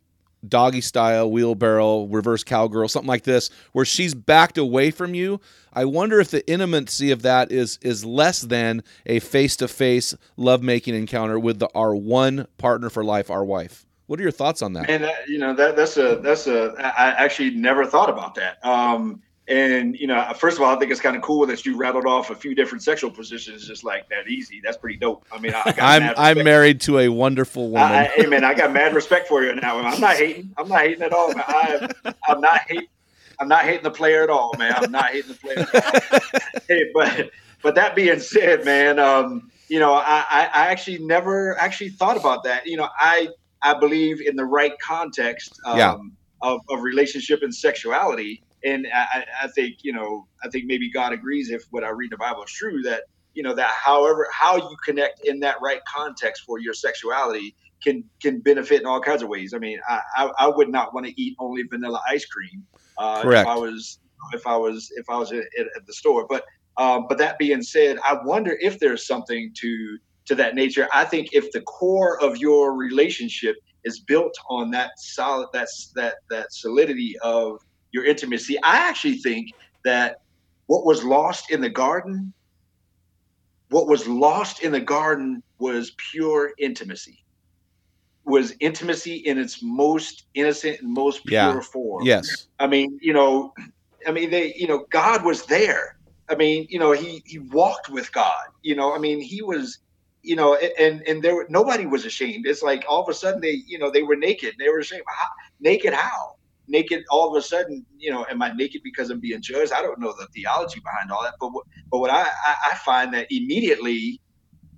doggy style, wheelbarrow, reverse cowgirl, something like this, where she's backed away from you. I wonder if the intimacy of that is is less than a face to face lovemaking encounter with the, our one partner for life, our wife. What are your thoughts on that? And that, you know that that's a that's a I actually never thought about that. Um, and you know, first of all, I think it's kind of cool that you rattled off a few different sexual positions just like that easy. That's pretty dope. I mean, I, got I'm I'm married to a wonderful woman. I, I, hey man, I got mad respect for you now. I'm not hating. I'm not hating at all. Man. I, I'm not hating. I'm not hating the player at all, man. I'm not hating the player. At all. *laughs* hey, but but that being said, man, um, you know, I, I I actually never actually thought about that. You know, I I believe in the right context um, Yeah. of, of relationship and sexuality. And I, I- think, you know, I think maybe God agrees if what I read in the Bible is true that, you know, that however, how you connect in that right context for your sexuality can, can benefit in all kinds of ways. I mean, I, I, I would not want to eat only vanilla ice cream. Uh. If I was, if I was, if I was at, at the store, but, um, but that being said, I wonder if there's something to, to that nature. I think if the core of your relationship is built on that solid, that's that that solidity of your intimacy, I actually think that what was lost in the garden, what was lost in the garden was pure intimacy. Was intimacy in its most innocent and most pure Yeah. form. yes. I mean, you know, I mean, they, you know, God was there. I mean, you know, he he walked with God. You know, I mean, he was, you know, and and there were, nobody was ashamed. It's like all of a sudden they, you know, they were naked. They were ashamed. How, naked how? Naked all of a sudden, you know, am I naked because I'm being judged? I don't know the theology behind all that, but what, but what I, I I find that immediately,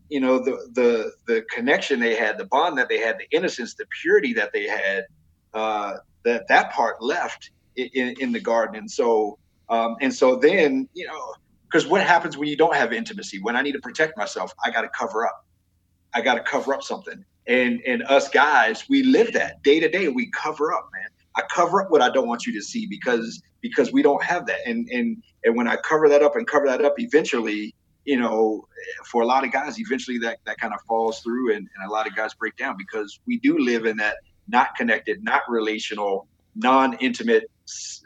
you know, the the the connection they had, the bond that they had, the innocence, the purity that they had, uh, that that part left in, in the garden. And so, um, and so then, you know, because what happens when you don't have intimacy? When I need to protect myself, I got to cover up. I got to cover up something. And and us guys, we live that day to day. We cover up, man. I cover up what I don't want you to see because because we don't have that. And and and when I cover that up and cover that up, eventually, you know, for a lot of guys, eventually that that kind of falls through, and, and a lot of guys break down because we do live in that not connected, not relational, non-intimate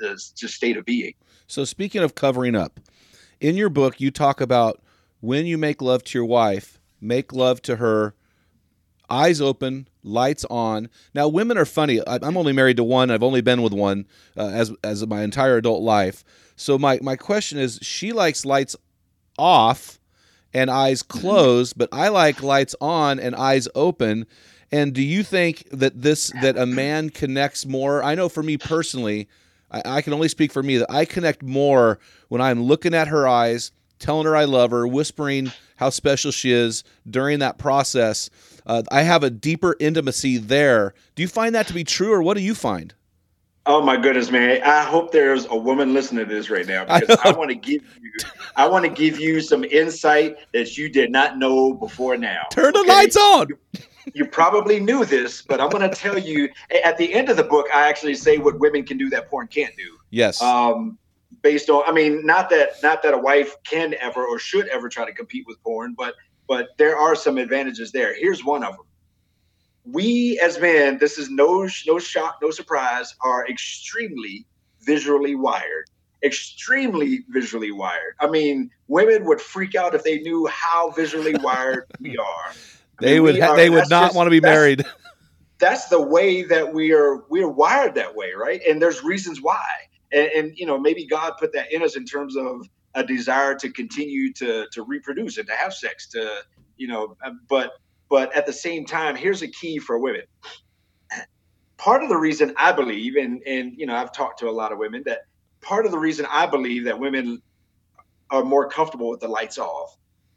uh, just state of being. So speaking of covering up, in your book you talk about when you make love to your wife, make love to her eyes open, lights on. Now women are funny. I'm only married to one. I've only been with one uh, as as my entire adult life. So my my question is she likes lights off and eyes closed, but I like lights on and eyes open. And do you think that this that a man connects more? I know for me personally, I, I can only speak for me that I connect more when I'm looking at her eyes, telling her I love her, whispering how special she is during that process. Uh, I have a deeper intimacy there. Do you find that to be true, or what do you find? Oh my goodness, man! I hope there's a woman listening to this right now because I, know. want to give you, I want to give you some insight that you did not know before now. Turn the okay? lights on. You probably knew this, but I'm going to tell you. At the end of the book, I actually say what women can do that porn can't do. Yes. um, based on i mean not that not that a wife can ever or should ever try to compete with porn but but there are some advantages there here's one of them we as men this is no no shock no surprise are extremely visually wired extremely visually wired i mean women would freak out if they knew how visually wired we *laughs* are They would. Ha- they would not want to be married. *laughs* That's the way that we are. We're wired that way, right? And there's reasons why. And, and you know, maybe God put that in us in terms of a desire to continue to to reproduce and to have sex. To you know, uh, but but at the same time, here's a key for women. *clears throat* Part of the reason I believe, and and you know, I've talked to a lot of women that part of the reason I believe that women are more comfortable with the lights off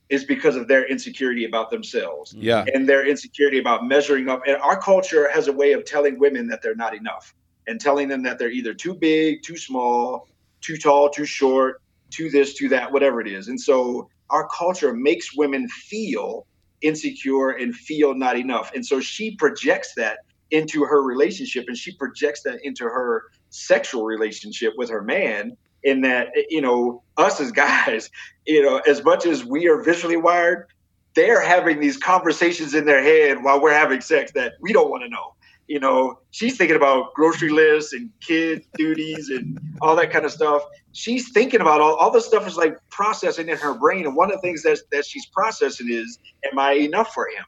is because of their insecurity about themselves. Yeah. And their insecurity about measuring up. And our culture has a way of telling women that they're not enough and telling them that they're either too big, too small, too tall, too short, too this, too that, whatever it is. And so our culture makes women feel insecure and feel not enough. And so she projects that into her relationship and she projects that into her sexual relationship with her man in that you know us as guys *laughs* you know as much as we are visually wired they're having these conversations in their head while we're having sex that we don't want to know. You know she's thinking about grocery lists and kid *laughs* duties and all that kind of stuff. She's thinking about all, all this stuff is like processing in her brain and one of the things that, that she's processing is am i enough for him?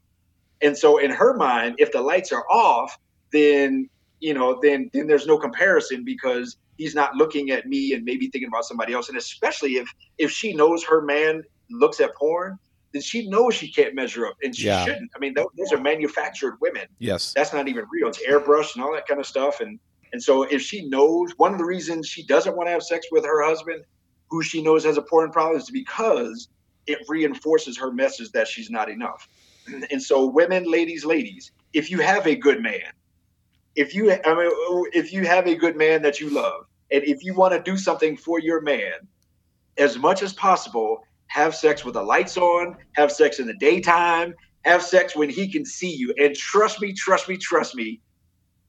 And so in her mind if the lights are off then you know then then there's no comparison because he's not looking at me and maybe thinking about somebody else. And especially if if she knows her man looks at porn then she knows she can't measure up and she Yeah. shouldn't. I mean those, those are manufactured women. Yes. that's not even real. It's airbrushed and all that kind of stuff. And and so if she knows one of the reasons she doesn't want to have sex with her husband who she knows has a porn problem is because it reinforces her message that she's not enough. *clears throat* And so women ladies ladies if you have a good man if you I mean, if you have a good man that you love and if you want to do something for your man as much as possible have sex with the lights on have sex in the daytime have sex when he can see you. And trust me trust me trust me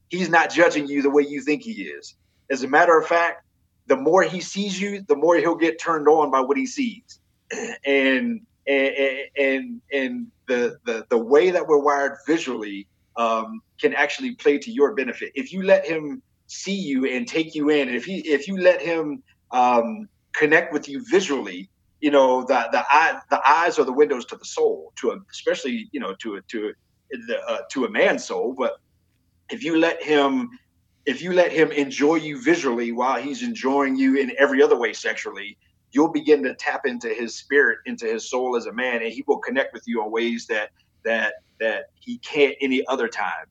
he's not judging you the way you think he is. As a matter of fact the more he sees you the more he'll get turned on by what he sees. *clears throat* And and and, and the, the the way that we're wired visually um, can actually play to your benefit. If you let him see you and take you in. If he if you let him um, connect with you visually you know the the eye the eyes are the windows to the soul to a, especially you know to a to the, uh, to a man's soul. But if you let him if you let him enjoy you visually while he's enjoying you in every other way sexually you'll begin to tap into his spirit into his soul as a man and he will connect with you in ways that that that he can't any other time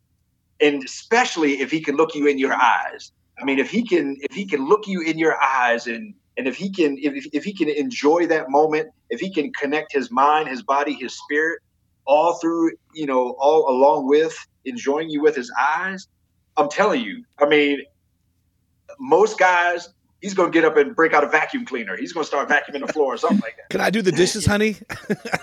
and especially if he can look you in your eyes i mean if he can if he can look you in your eyes and and if he can if, if he can enjoy that moment if he can connect his mind his body his spirit all through you know all along with enjoying you with his eyes i'm telling you i mean most guys he's going to get up and break out a vacuum cleaner he's going to start vacuuming the floor or something like that Can I do the dishes, honey?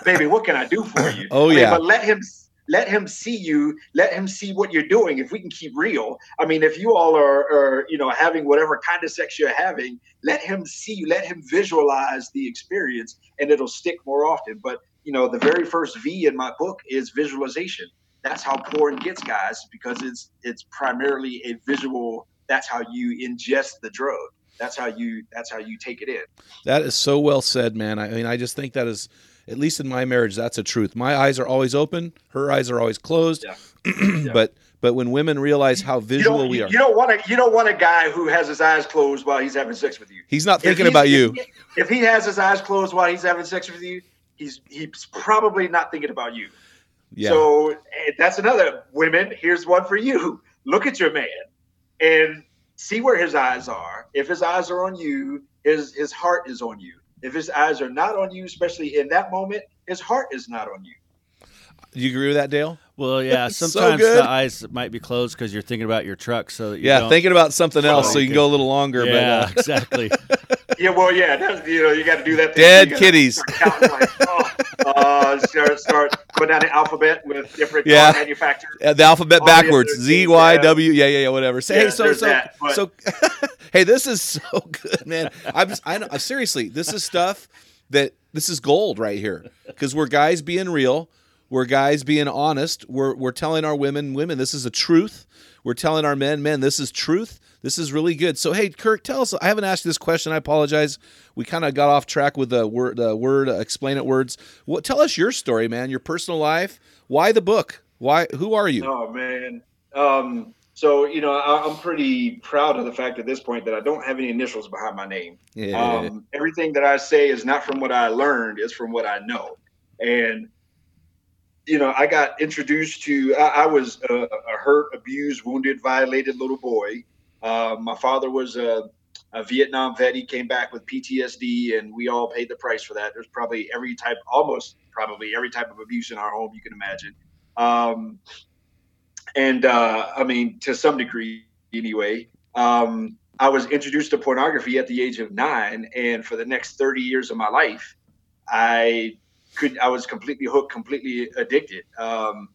baby, what can I do for you? *laughs* Oh, I mean, yeah. but let him let him see you. Let him see what you're doing. If we can keep real, I mean, if you all are, are you know having whatever kind of sex you're having, let him see you. Let him visualize the experience, and it'll stick more often. But you know, the very first V in my book is visualization. That's how porn gets guys because it's it's primarily a visual. That's how you ingest the drug. That's how you that's how you take it in. That is so well said, man. I mean, I just think that is, at least in my marriage, that's a truth. My eyes are always open. Her eyes are always closed. Yeah. *clears throat* But but when women realize how visual don't, we are, you don't want to you don't want a guy who has his eyes closed while he's having sex with you. he's not thinking he's- about you. If he, has his eyes closed while he's having sex with you, he's he's probably not thinking about you. Yeah. So eh, that's another women. Here's one for you. Look at your man and see where his eyes are. If his eyes are on you, his his heart is on you. If his eyes are not on you, especially in that moment, his heart is not on you. Do you agree with that, Dale? Well, yeah. *laughs* Sometimes good. the eyes might be closed because you're thinking about your truck. So you Yeah, don't- thinking about something else so you can go a little longer. Yeah, But uh, exactly. *laughs* Yeah, well, yeah, that's, you know, you got to do that. Thing. Dead You gotta kitties. Start like, oh, uh, start, start going down the alphabet with different Yeah. manufacturers. the alphabet All backwards Z Y yeah. Yeah, yeah, yeah. Whatever. Say, hey, so so that, so. *laughs* hey, this is so *laughs* good, man. I'm just, I know seriously. This is stuff that this is gold right here because we're guys being real. We're guys being honest. We're we're telling our women, women, this is a truth. We're telling our men, men, this is truth. This is really good. So, hey, Kirk, tell us. I haven't asked you this question. I apologize. We kind of got off track with the word, the word, uh, explain it words. What? Tell us your story, man. Your personal life. Why the book? Why? Who are you? Oh man. Um, so you know, I, am pretty proud of the fact at this point that I don't have any initials behind my name. Yeah. Um, everything that I say is not from what I learned; it's from what I know. And you know, I got introduced to. I, I was a, a, hurt, abused, wounded, violated little boy. Uh, my father was a, a, Vietnam vet. He came back with PTSD, and we all paid the price for that. There's probably every type, almost probably every type of abuse in our home you can imagine. Um, and uh, I mean, to some degree, anyway. Um, I was introduced to pornography at the age of nine, and for the next 30 years of my life, I could I was completely hooked, completely addicted. Um,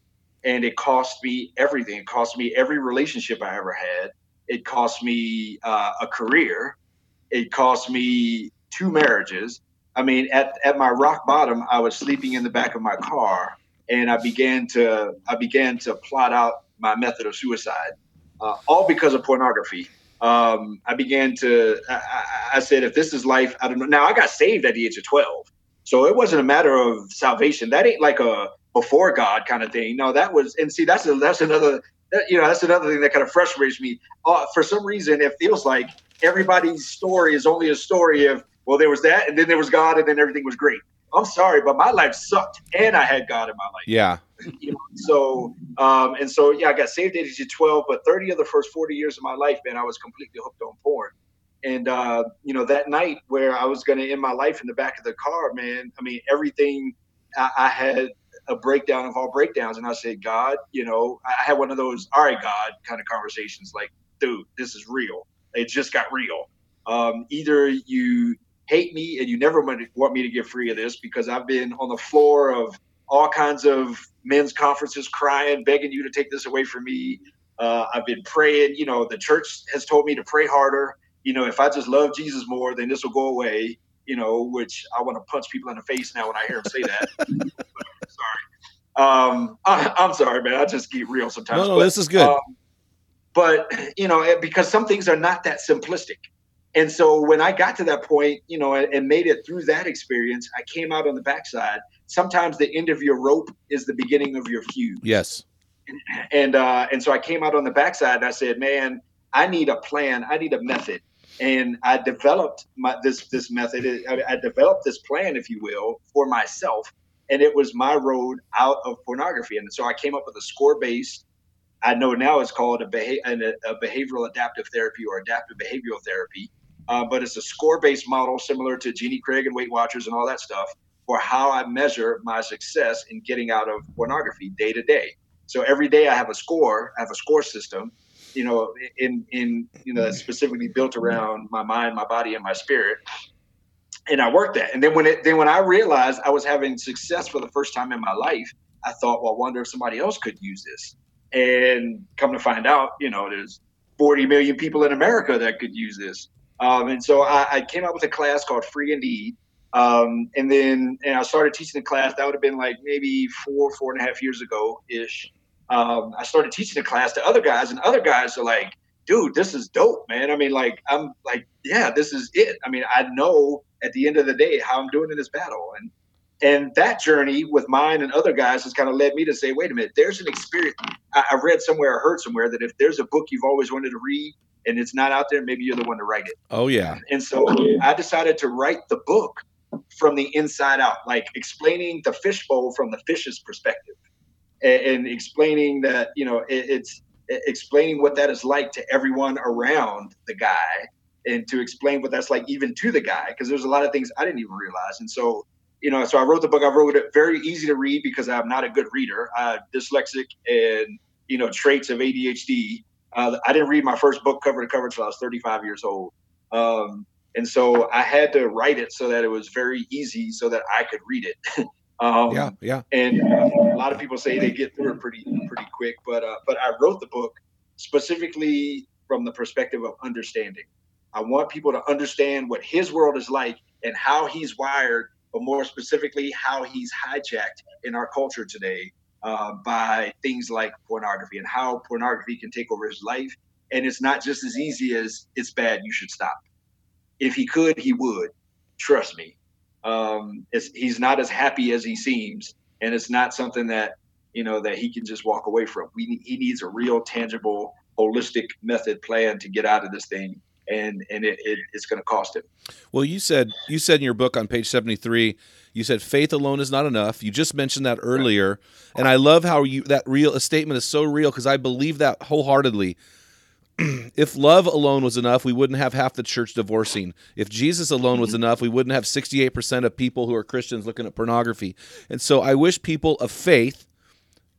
and it cost me everything. It cost me every relationship I ever had. It cost me uh, a career. It cost me two marriages. I mean, at, at my rock bottom, I was sleeping in the back of my car, and I began to I began to plot out my method of suicide, uh, all because of pornography. Um, I began to I, I, said, if this is life, I don't know. Now I got saved at the age of twelve, so it wasn't a matter of salvation. That ain't like a before God kind of thing. No, that was, and see, that's a, that's another, you know, that's another thing that kind of frustrates me. Uh, for some reason, it feels like everybody's story is only a story of, well, there was that, and then there was God, and then everything was great. I'm sorry, but my life sucked, and I had God in my life. Yeah. *laughs* You know, so, um, and so, yeah, I got saved at age 12, but 30 of the first 40 years of my life, man, I was completely hooked on porn. And uh, you know, that night where I was going to end my life in the back of the car, man. I mean, everything. I, I had a breakdown of all breakdowns, and I said, God, you know, I had one of those, all right, God, kind of conversations. Like, dude, this is real. It just got real. Um, either you hate me and you never want me to get free of this because I've been on the floor of all kinds of men's conferences crying, begging you to take this away from me. Uh, I've been praying. You know, the church has told me to pray harder you know, if I just love Jesus more, then this will go away. You know, which I want to punch people in the face now when I hear them say that. *laughs* sorry. Um, *laughs* I, am sorry, man. I just get real sometimes. No, no, but, this is good. Um, but you know, because some things are not that simplistic. And so when I got to that point, you know, and, and made it through that experience, I came out on the backside. Sometimes the end of your rope is the beginning of your fuse. Yes. And uh, and so I came out on the backside and I said, man, I need a plan. I need a method and I developed my this this method. I, I developed this plan, if you will, for myself, and it was my road out of pornography. And so I came up with a score based. I know now it's called a, beha- a behavioral adaptive therapy or adaptive behavioral therapy, uh, but it's a score based model similar to Jenny Craig and Weight Watchers and all that stuff for how I measure my success in getting out of pornography day to day. So every day I have a score, I have a score system you know, in in you know, specifically built around my mind, my body, and my spirit. And I worked that. And then when it then when I realized I was having success for the first time in my life, I thought, well, I wonder if somebody else could use this. And come to find out, you know, there's 40 million people in America that could use this. Um, and so I, I, came up with a class called Free Indeed. Um, and then and I started teaching the class. That would have been like maybe four, four and a half years ago ish um, I started teaching the class to other guys, and other guys are like, dude, this is dope, man. I mean, like, I'm like, yeah, this is it. I mean, I know at the end of the day how I'm doing in this battle. And and that journey with mine and other guys has kind of led me to say, wait a minute, there's an experience. I, I read somewhere, I heard somewhere that if there's a book you've always wanted to read and it's not out there, maybe you're the one to write it. Oh yeah. And so I decided to write the book from the inside out, like explaining the fishbowl from the fish's perspective and, and explaining that you know it, it's explaining what that is like to everyone around the guy and to explain what that's like even to the guy because there's a lot of things I didn't even realize. And so you know so I wrote the book. I wrote it very easy to read because I'm not a good reader. I'm dyslexic and you know traits of ADHD uh, I didn't read my first book cover to cover until I was 35 years old. Um, and so I had to write it so that it was very easy so that I could read it. *laughs* Um, yeah, yeah. And uh, a lot of people say they get through it pretty pretty quick, but uh, but I wrote the book specifically from the perspective of understanding. I want people to understand what his world is like and how he's wired, but more specifically, how he's hijacked in our culture today uh, by things like pornography and how pornography can take over his life and it's not just as easy as it's bad. You should stop. If he could, he would. Trust me. Um, he's not as happy as he seems, and it's not something that you know that he can just walk away from. We he needs a real, tangible, holistic method plan to get out of this thing and and it, it, it's going to cost him. Well, you said you said in your book on page seventy three, you said faith alone is not enough. You just mentioned that earlier, and I love how you that real a statement is so real because I believe that wholeheartedly. *clears throat* if love alone was enough, we wouldn't have half the church divorcing. If Jesus alone was enough, we wouldn't have 68% of people who are Christians looking at pornography. And so I wish people of faith,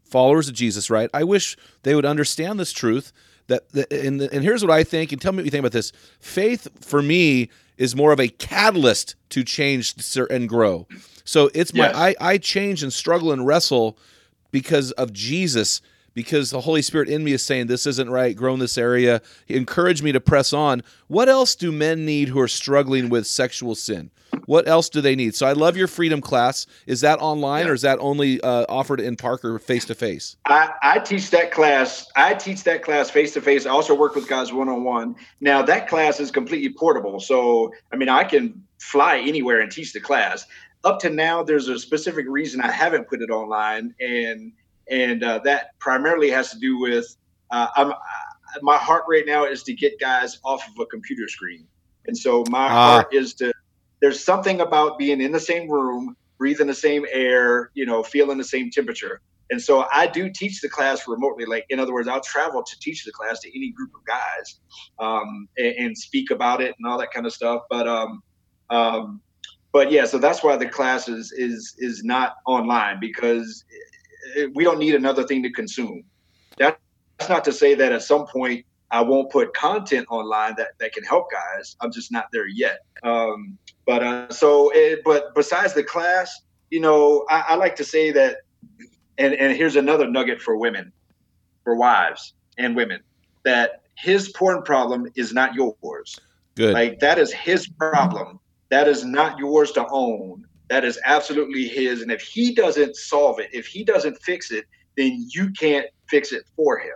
followers of Jesus, right? I wish they would understand this truth that, that and, and here's what I think, and tell me what you think about this. Faith for me is more of a catalyst to change and grow. So it's my yes. I, I change and struggle and wrestle because of Jesus because the Holy Spirit in me is saying this isn't right, grow in this area. encourage me to press on. What else do men need who are struggling with sexual sin? What else do they need? So I love your freedom class. Is that online yeah. or is that only uh, offered in Parker face to face? I teach that class. I teach that class face to face. I also work with guys one on one. Now that class is completely portable. So I mean, I can fly anywhere and teach the class. Up to now, there's a specific reason I haven't put it online, and and uh, that primarily has to do with uh, I'm, uh, my heart right now is to get guys off of a computer screen, and so my ah. heart is to. There's something about being in the same room, breathing the same air, you know, feeling the same temperature. And so I do teach the class remotely. Like, in other words, I'll travel to teach the class to any group of guys um, and, and, speak about it and all that kind of stuff. But, um, um, but yeah, so that's why the class is is is not online because we don't need another thing to consume. That's not to say that at some point I won't put content online that, that can help guys. I'm just not there yet. Um, but uh, so, it, but besides the class, you know, I, I like to say that, and, and here's another nugget for women, for wives and women, that his porn problem is not yours. Good. Like that is his problem. That is not yours to own. That is absolutely his. And if he doesn't solve it, if he doesn't fix it, then you can't fix it for him.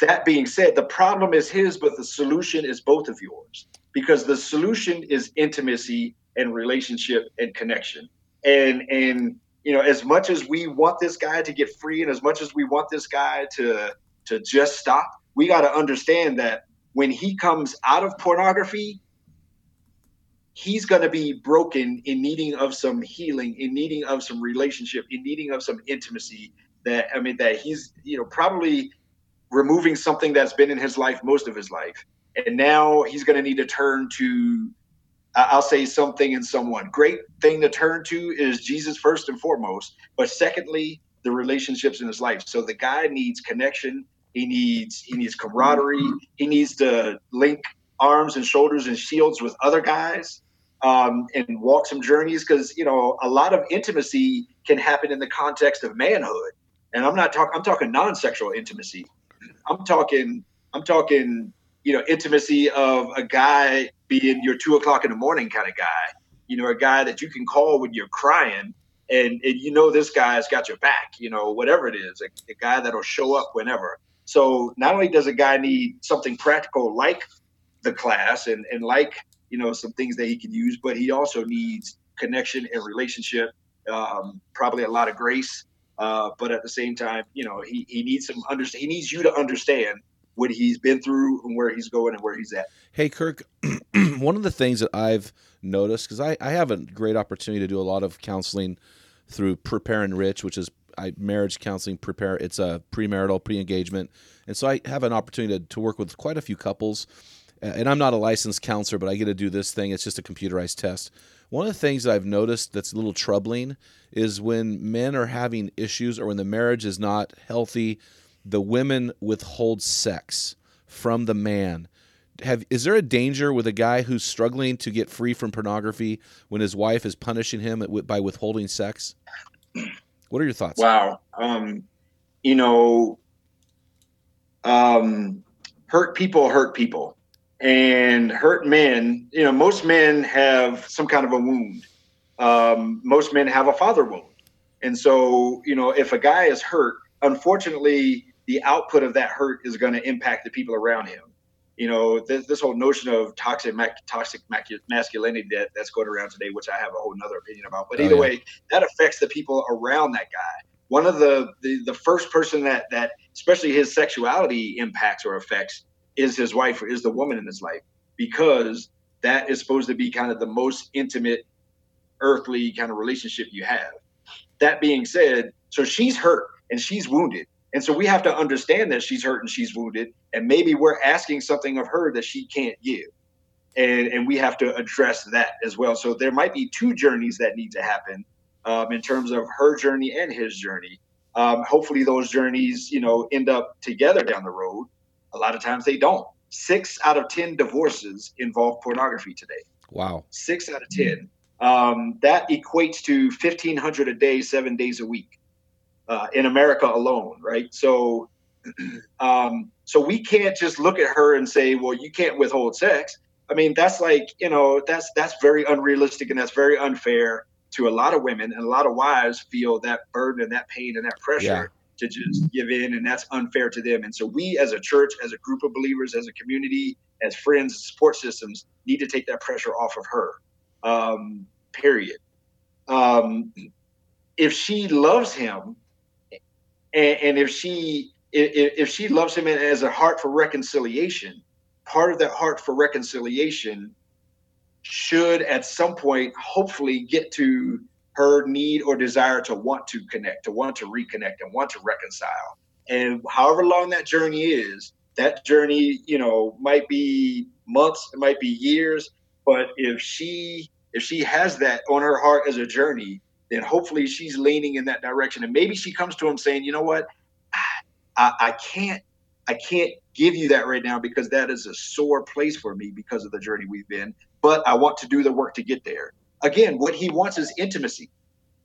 That being said, the problem is his, but the solution is both of yours because the solution is intimacy and relationship and connection. And and you know, as much as we want this guy to get free, and as much as we want this guy to to just stop, we got to understand that when he comes out of pornography, he's going to be broken in needing of some healing in needing of some relationship in needing of some intimacy that i mean that he's you know probably removing something that's been in his life most of his life and now he's going to need to turn to i'll say something and someone. Great thing to turn to is jesus first and foremost but secondly the relationships in his life. So the guy needs connection. He needs he needs camaraderie. He needs to link arms and shoulders and shields with other guys um, and walk some journeys because you know a lot of intimacy can happen in the context of manhood. And i'm not talking i'm talking non-sexual intimacy. I'm talking i'm talking you know intimacy of a guy being your two o'clock in the morning kind of guy you know a guy that you can call when you're crying and, and you know this guy's got your back you know whatever it is a, a guy that'll show up whenever so not only does a guy need something practical like the class and, and like you know, some things that he can use, but he also needs connection and relationship, um, probably a lot of grace. Uh, but at the same time, you know, he, he needs some understand. He needs you to understand what he's been through and where he's going and where he's at. Hey, Kirk, *clears throat* one of the things that I've noticed because I, I have a great opportunity to do a lot of counseling through Prepare and Enrich, which is I, marriage counseling. Prepare it's a premarital, pre-engagement, and so I have an opportunity to, to work with quite a few couples and I'm not a licensed counselor, but I get to do this thing. It's just a computerized test. One of the things that I've noticed that's a little troubling is when men are having issues or when the marriage is not healthy, the women withhold sex from the man. Have is there a danger with a guy who's struggling to get free from pornography when his wife is punishing him by withholding sex? What are your thoughts? Wow, um, you know, um, hurt people hurt people and hurt men, you know, most men have some kind of a wound. Um, most men have a father wound. And so, you know, if a guy is hurt, unfortunately, the output of that hurt is going to impact the people around him. you know, this, this whole notion of toxic toxic masculinity that, that's going around today, which I have a whole nother opinion about. But oh, either oh, yeah. way, that affects the people around that guy. One of the, the the first person that that especially his sexuality impacts or affects is his wife or is the woman in his life because that is supposed to be kind of the most intimate earthly kind of relationship you have. That being said, so she's hurt and she's wounded and so we have to understand that she's hurt and she's wounded, and maybe we're asking something of her that she can't give. And, and we have to address that as well. So there might be two journeys that need to happen um, in terms of her journey and his journey. Um, hopefully, those journeys, you know, end up together down the road. A lot of times they don't. Six out of ten divorces involve pornography today. Wow. Six out of ten. Um, that equates to fifteen hundred a day, seven days a week uh, in America alone, right? So, *clears throat* um, so we can't just look at her and say, "Well, you can't withhold sex." I mean, that's like you know, that's that's very unrealistic and that's very unfair to a lot of women and a lot of wives feel that burden and that pain and that pressure yeah. to just give in, and that's unfair to them. And so, we as a church, as a group of believers, as a community, as friends, support systems, need to take that pressure off of her. Um, period. Um, if she loves him and, and if she if, if she loves him as a heart for reconciliation, part of that heart for reconciliation should at some point hopefully get to her need or desire to want to connect, to want to reconnect and want to reconcile. And however long that journey is, that journey, you know, might be months, it might be years, but if she if she has that on her heart as a journey, then hopefully she's leaning in that direction. And maybe she comes to him saying, you know what, I, I can't, I can't give you that right now because that is a sore place for me because of the journey we've been. But I want to do the work to get there. Again, what he wants is intimacy.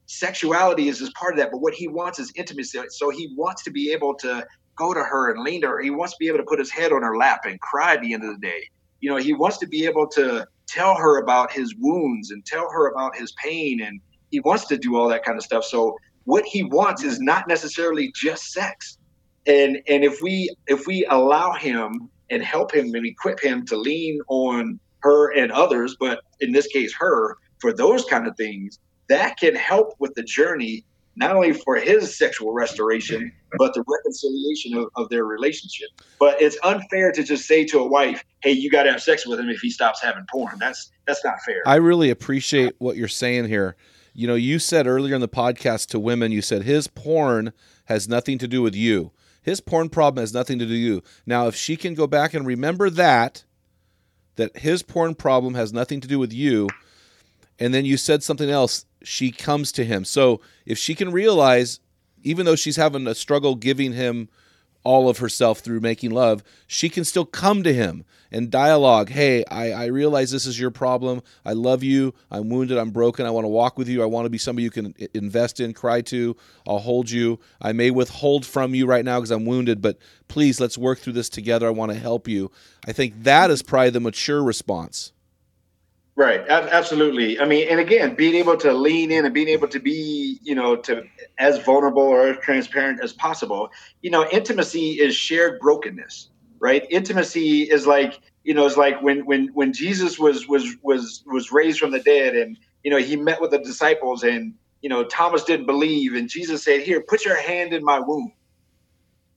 Sexuality is just part of that, but what he wants is intimacy. So he wants to be able to go to her and lean to her. He wants to be able to put his head on her lap and cry at the end of the day. You know, he wants to be able to tell her about his wounds and tell her about his pain and he wants to do all that kind of stuff. So what he wants is not necessarily just sex. And and if we if we allow him and help him and equip him to lean on her and others, but in this case her, for those kind of things, that can help with the journey, not only for his sexual restoration, but the reconciliation of, of their relationship. But it's unfair to just say to a wife, hey, you gotta have sex with him if he stops having porn. That's that's not fair. I really appreciate what you're saying here you know, you said earlier in the podcast to women, you said his porn has nothing to do with you. His porn problem has nothing to do with you. Now, if she can go back and remember that, that his porn problem has nothing to do with you, and then you said something else, she comes to him. So if she can realize, even though she's having a struggle giving him all of herself through making love, she can still come to him and dialogue. Hey, I, I realize this is your problem. I love you. I'm wounded. I'm broken. I want to walk with you. I want to be somebody you can invest in, cry to. I'll hold you. I may withhold from you right now because I'm wounded, but please let's work through this together. I want to help you. I think that is probably the mature response. Right. Absolutely. I mean, and again, being able to lean in and being able to be, you know, to as vulnerable or as transparent as possible. You know, intimacy is shared brokenness, right? Intimacy is like, you know, it's like when when when Jesus was was was was raised from the dead and you know, he met with the disciples and you know, Thomas didn't believe and Jesus said, "Here, put your hand in my wound.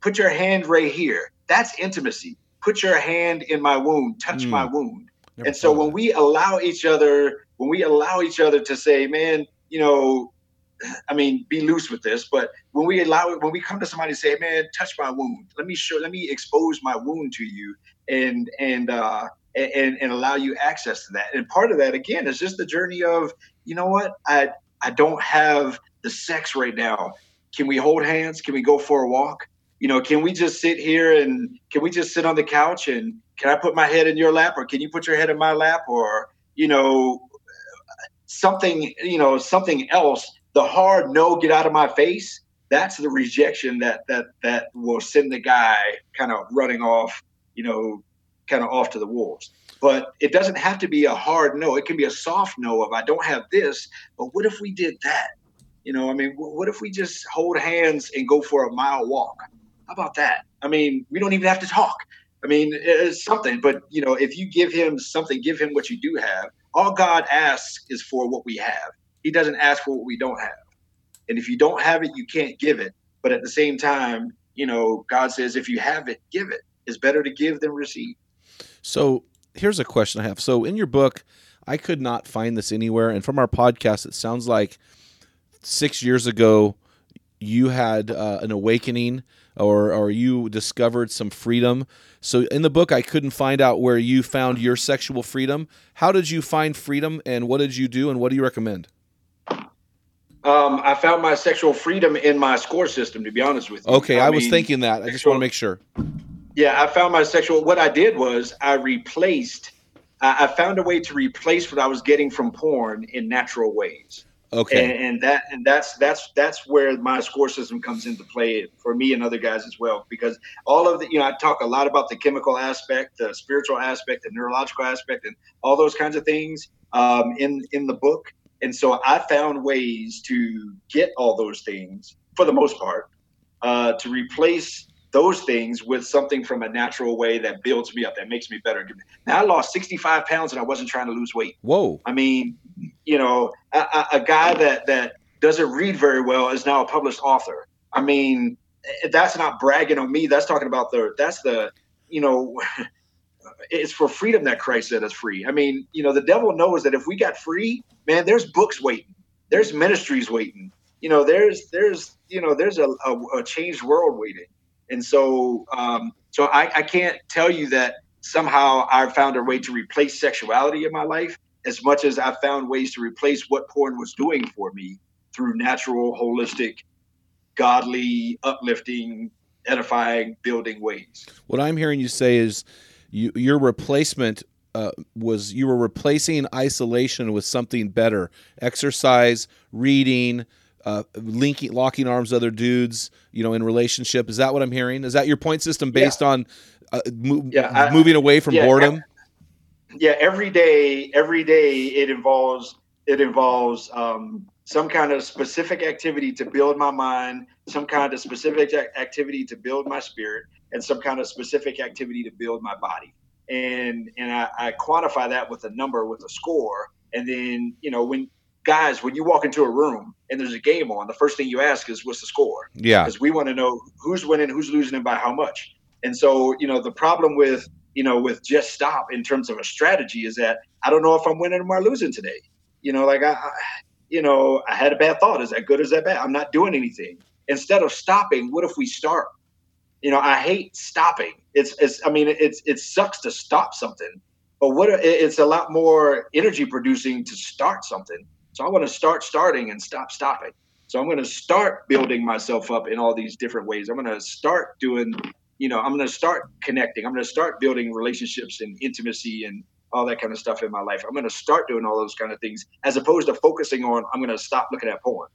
Put your hand right here." That's intimacy. Put your hand in my wound, touch mm. my wound Never and so when we allow each other, when we allow each other to say, man, you know, I mean, be loose with this, but when we allow it, when we come to somebody and say, man, touch my wound, let me show, let me expose my wound to you and, and, uh, and, and allow you access to that. And part of that, again, is just the journey of, you know what, I, I don't have the sex right now. Can we hold hands? Can we go for a walk? You know, can we just sit here and can we just sit on the couch and can I put my head in your lap or can you put your head in my lap or, you know, something, you know, something else, the hard no, get out of my face. That's the rejection that that that will send the guy kind of running off, you know, kind of off to the wolves. But it doesn't have to be a hard no. It can be a soft no of I don't have this, but what if we did that? You know, I mean, what if we just hold hands and go for a mile walk? How about that? I mean, we don't even have to talk. I mean, it's something. But you know, if you give him something, give him what you do have. All God asks is for what we have. He doesn't ask for what we don't have. And if you don't have it, you can't give it. But at the same time, you know, God says, if you have it, give it. It's better to give than receive. So here's a question I have. So in your book, I could not find this anywhere. And from our podcast, it sounds like six years ago, you had uh, an awakening or, or you discovered some freedom. So in the book, I couldn't find out where you found your sexual freedom. How did you find freedom and what did you do and what do you recommend? Um, I found my sexual freedom in my score system, to be honest with you. Okay, I, I was thinking that. I just want to make sure. Yeah, I found my sexual. What I did was I replaced. I found a way to replace what I was getting from porn in natural ways. Okay. And, and, that and that's that's that's where my score system comes into play for me and other guys as well. Because all of the you know I talk a lot about the chemical aspect, the spiritual aspect, the neurological aspect, and all those kinds of things um, in in the book. And so I found ways to get all those things for the most part uh, to replace those things with something from a natural way that builds me up, that makes me better. Now I lost 65 pounds and I wasn't trying to lose weight. Whoa. I mean, you know, a, a guy that, that doesn't read very well is now a published author. I mean, eh, that's not bragging on me. That's talking about the, that's the, you know, *laughs* it's for freedom that Christ set us free. I mean, you know, the devil knows that if we got free, man, there's books waiting, there's ministries waiting, you know, there's, there's, you know, there's a, a, a changed world waiting. And so, um, so I, I can't tell you that somehow I found a way to replace sexuality in my life as much as I found ways to replace what porn was doing for me through natural, holistic, godly, uplifting, edifying, building ways. What I'm hearing you say is you, your replacement uh, was you were replacing isolation with something better exercise, reading, uh, linking, locking arms other dudes, you know, in relationship. Is that what I'm hearing? Is that your point system based yeah. on uh, mo- yeah, I, moving away from yeah, boredom? Yeah, every day, every day it involves it involves um, some kind of specific activity to build my mind, some kind of specific activity to build my spirit, and some kind of specific activity to build my body. And and I, I quantify that with a number, with a score. And then you know when guys, when you walk into a room and there's a game on, the first thing you ask is what's the score? Yeah. Because we want to know who's winning, who's losing, and by how much. And so, you know, the problem with, you know, with just stop in terms of a strategy is that I don't know if I'm winning or losing today. You know, like I, I you know, I had a bad thought. Is that good or is that bad? I'm not doing anything. Instead of stopping, what if we start? You know, I hate stopping. It's, it's, I mean, it's, it sucks to stop something, but what it's a lot more energy producing to start something so I want to start starting and stop stopping. So I'm going to start building myself up in all these different ways. I'm going to start doing, you know, I'm going to start connecting. I'm going to start building relationships and intimacy and all that kind of stuff in my life. I'm going to start doing all those kind of things as opposed to focusing on I'm going to stop looking at porn.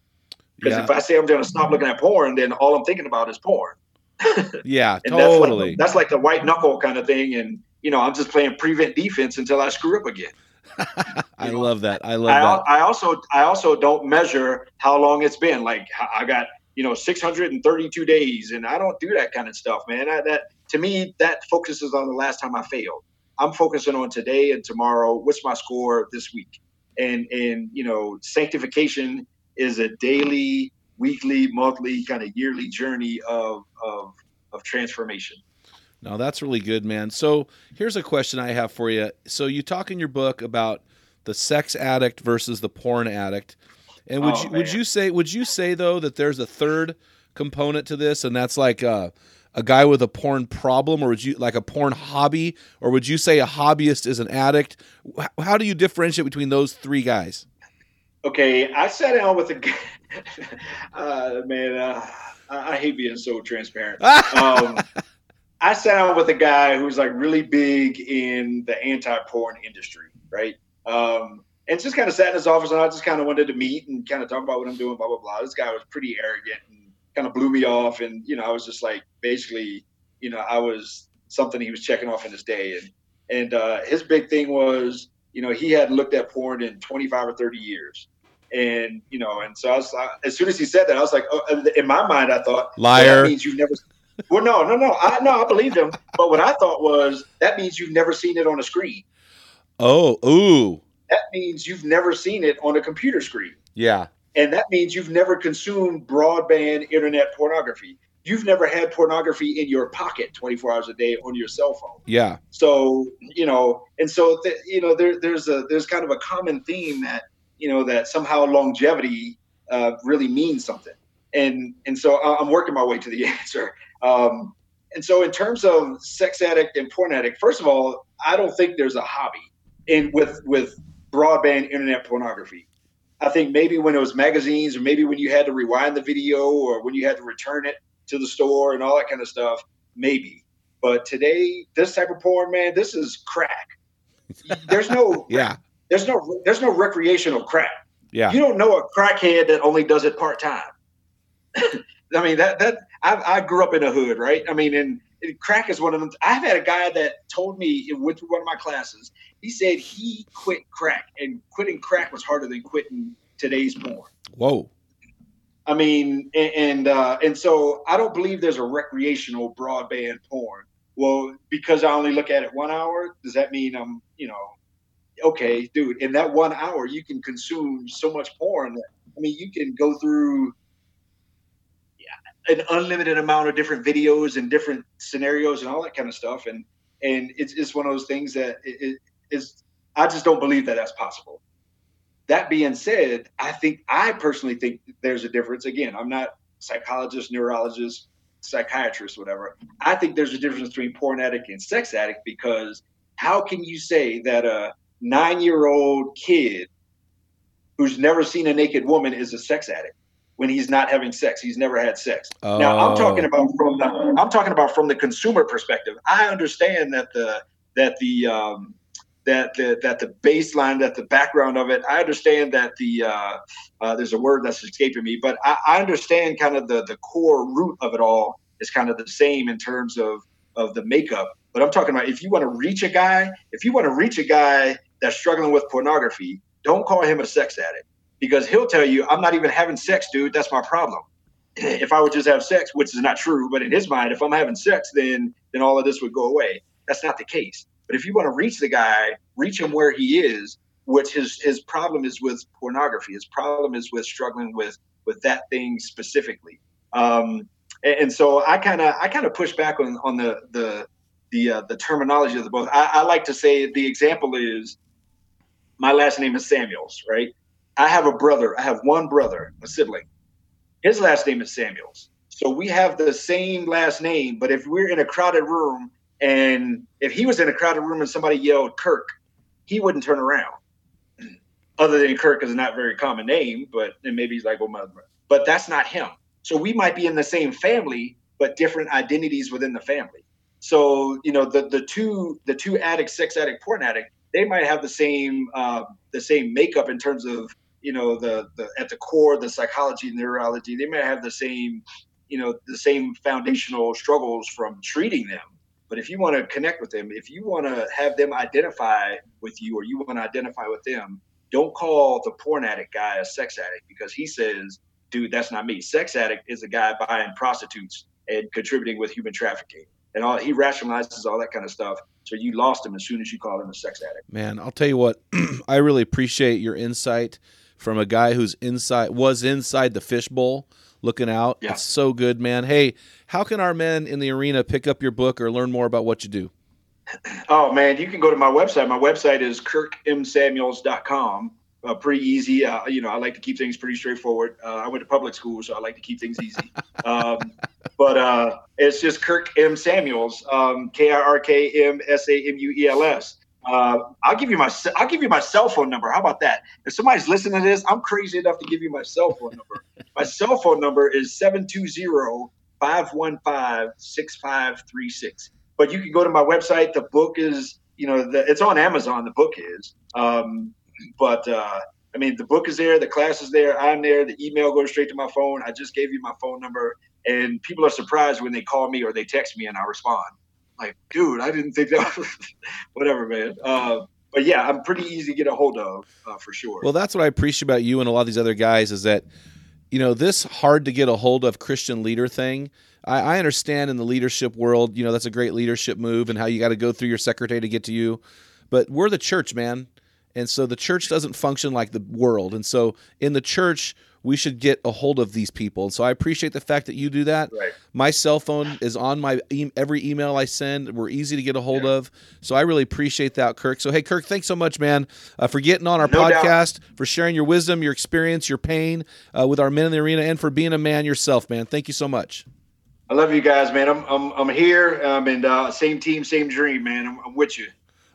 Because yeah. if I say I'm going to stop looking at porn, then all I'm thinking about is porn. *laughs* yeah, totally. That's like, that's like the white knuckle kind of thing. And, you know, I'm just playing prevent defense until I screw up again. *laughs* I know? love that. I love I, that. I also I also don't measure how long it's been. Like I got you know 632 days, and I don't do that kind of stuff, man. I, that to me that focuses on the last time I failed. I'm focusing on today and tomorrow. What's my score this week? And and you know sanctification is a daily, weekly, monthly, kind of yearly journey of of of transformation. No, that's really good, man. So here's a question I have for you. So you talk in your book about the sex addict versus the porn addict, and would oh, you man. would you say would you say though that there's a third component to this, and that's like a, a guy with a porn problem, or would you like a porn hobby, or would you say a hobbyist is an addict? How do you differentiate between those three guys? Okay, I sat down with a *laughs* uh, man. Uh, I hate being so transparent. *laughs* Um, I sat down with a guy who's like really big in the anti-porn industry, right? Um, and just kind of sat in his office, and I just kind of wanted to meet and kind of talk about what I'm doing, blah blah blah. This guy was pretty arrogant and kind of blew me off, and you know, I was just like, basically, you know, I was something he was checking off in his day, and and uh, his big thing was, you know, he hadn't looked at porn in 25 or 30 years, and you know, and so I was, as soon as he said that, I was like, oh, in my mind, I thought, liar. Well, means you've never well, no, no, no. I no, I believed him. But what I thought was that means you've never seen it on a screen. Oh, ooh, That means you've never seen it on a computer screen. yeah, And that means you've never consumed broadband internet pornography. You've never had pornography in your pocket 24 hours a day on your cell phone. yeah, So, you know, and so, th- you know, there, there's a, there's kind of a common theme that, you know, that somehow longevity uh, really means something. And, and so I'm working my way to the *laughs* answer. Um, and so in terms of sex addict and porn addict, first of all, I don't think there's a hobby in with, with broadband internet pornography. I think maybe when it was magazines or maybe when you had to rewind the video or when you had to return it to the store and all that kind of stuff, maybe. But today, this type of porn, man, this is crack. *laughs* There's no, yeah, there's no, there's no recreational crack. yeah. You don't know a crackhead that only does it part time. *laughs* I mean that that I, I grew up in a hood, right? I mean, and, crack is one of them. I've had a guy that told me it went through one of my classes. He said he quit crack, and quitting crack was harder than quitting today's porn. Whoa, I mean, and and, uh, and so I don't believe there's a recreational broadband porn. Well, because I only look at it one hour, does that mean I'm, you know, okay, dude? In that one hour, you can consume so much porn. That, I mean, you can go through an unlimited amount of different videos and different scenarios and all that kind of stuff. And and it's it's one of those things that it, it is. I just don't believe that that's possible. That being said, I think I personally think there's a difference. Again, I'm not psychologist, neurologist, psychiatrist, whatever. I think there's a difference between porn addict and sex addict because how can you say that a nine year old kid who's never seen a naked woman is a sex addict when he's not having sex? He's never had sex. Now I'm talking Oh. about from the I'm talking about from the consumer perspective. I understand that the that the um, that the that the baseline, that the background of it. I understand that the uh, uh, there's a word that's escaping me, but I, I understand kind of the the core root of it all is kind of the same in terms of of the makeup. But I'm talking about if you want to reach a guy, if you want to reach a guy that's struggling with pornography, don't call him a sex addict because he'll tell you, I'm not even having sex, dude. That's my problem. *clears throat* If I would just have sex, which is not true, but in his mind, if I'm having sex, then then all of this would go away. That's not the case. But if you want to reach the guy, reach him where he is, which his his problem is with pornography. His problem is with struggling with with that thing specifically. Um, and, and so I kind of I kind of push back on on the the the uh, the terminology of the both. I, I like to say the example is my last name is Samuels, right? I have a brother. I have one brother, a sibling. His last name is Samuels. So we have the same last name, but if we're in a crowded room and if he was in a crowded room and somebody yelled Kirk, he wouldn't turn around. *clears throat* Other than Kirk is not very common name, but and maybe he's like, well, my, brother. but that's not him. So we might be in the same family, but different identities within the family. So you know, the the two the two addicts, sex addict, porn addict, they might have the same uh, the same makeup in terms of you know the the at the core the psychology and neurology. They may have the same you know the same foundational struggles from treating them. But if you want to connect with them, if you want to have them identify with you, or you want to identify with them, don't call the porn addict guy a sex addict because he says, "Dude, that's not me." Sex addict is a guy buying prostitutes and contributing with human trafficking and all he rationalizes all that kind of stuff. So you lost him as soon as you called him a sex addict. Man, I'll tell you what, *clears throat* I really appreciate your insight from a guy who's inside was inside the fishbowl looking out. Yeah. It's so good, man. Hey, how can our men in the arena pick up your book or learn more about what you do? *laughs* Oh man, you can go to my website. My website is kirkmsamuels.com. Uh, pretty easy. Uh, you know, I like to keep things pretty straightforward. Uh, I went to public school, so I like to keep things easy. *laughs* Um, but uh, it's just Kirk M. Samuels, um, K I R K M S A M U E L S. Uh, I'll give you my I'll give you my cell phone number. How about that? If somebody's listening to this, I'm crazy enough to give you my cell phone number. *laughs* my cell phone number is 720-515-6536. But you can go to my website. The book is, you know, the, it's on Amazon. The book is. Um, but uh, I mean, the book is there. The class is there. I'm there. The email goes straight to my phone. I just gave you my phone number, and people are surprised when they call me or they text me, and I respond. Like, dude, I didn't think that. *laughs* Was, whatever, man. Uh, but yeah, I'm pretty easy to get a hold of uh, for sure. Well, that's what I appreciate about you and a lot of these other guys is that you know, this hard to get a hold of Christian leader thing. I, I understand in the leadership world, you know, that's a great leadership move and how you got to go through your secretary to get to you. But we're the church, man. And so the church doesn't function like the world. And so in the church, we should get a hold of these people. And so I appreciate the fact that you do that. Right. My cell phone is on my e- every email I send. We're easy to get a hold of. So I really appreciate that, Kirk. So hey, Kirk, thanks so much, man, uh, for getting on our No doubt. podcast, for sharing your wisdom, your experience, your pain uh, with our men in the arena, and for being a man yourself, man. Thank you so much. I love you guys, man. I'm I'm, I'm here. Um, and uh, same team, same dream, man. I'm, I'm with you.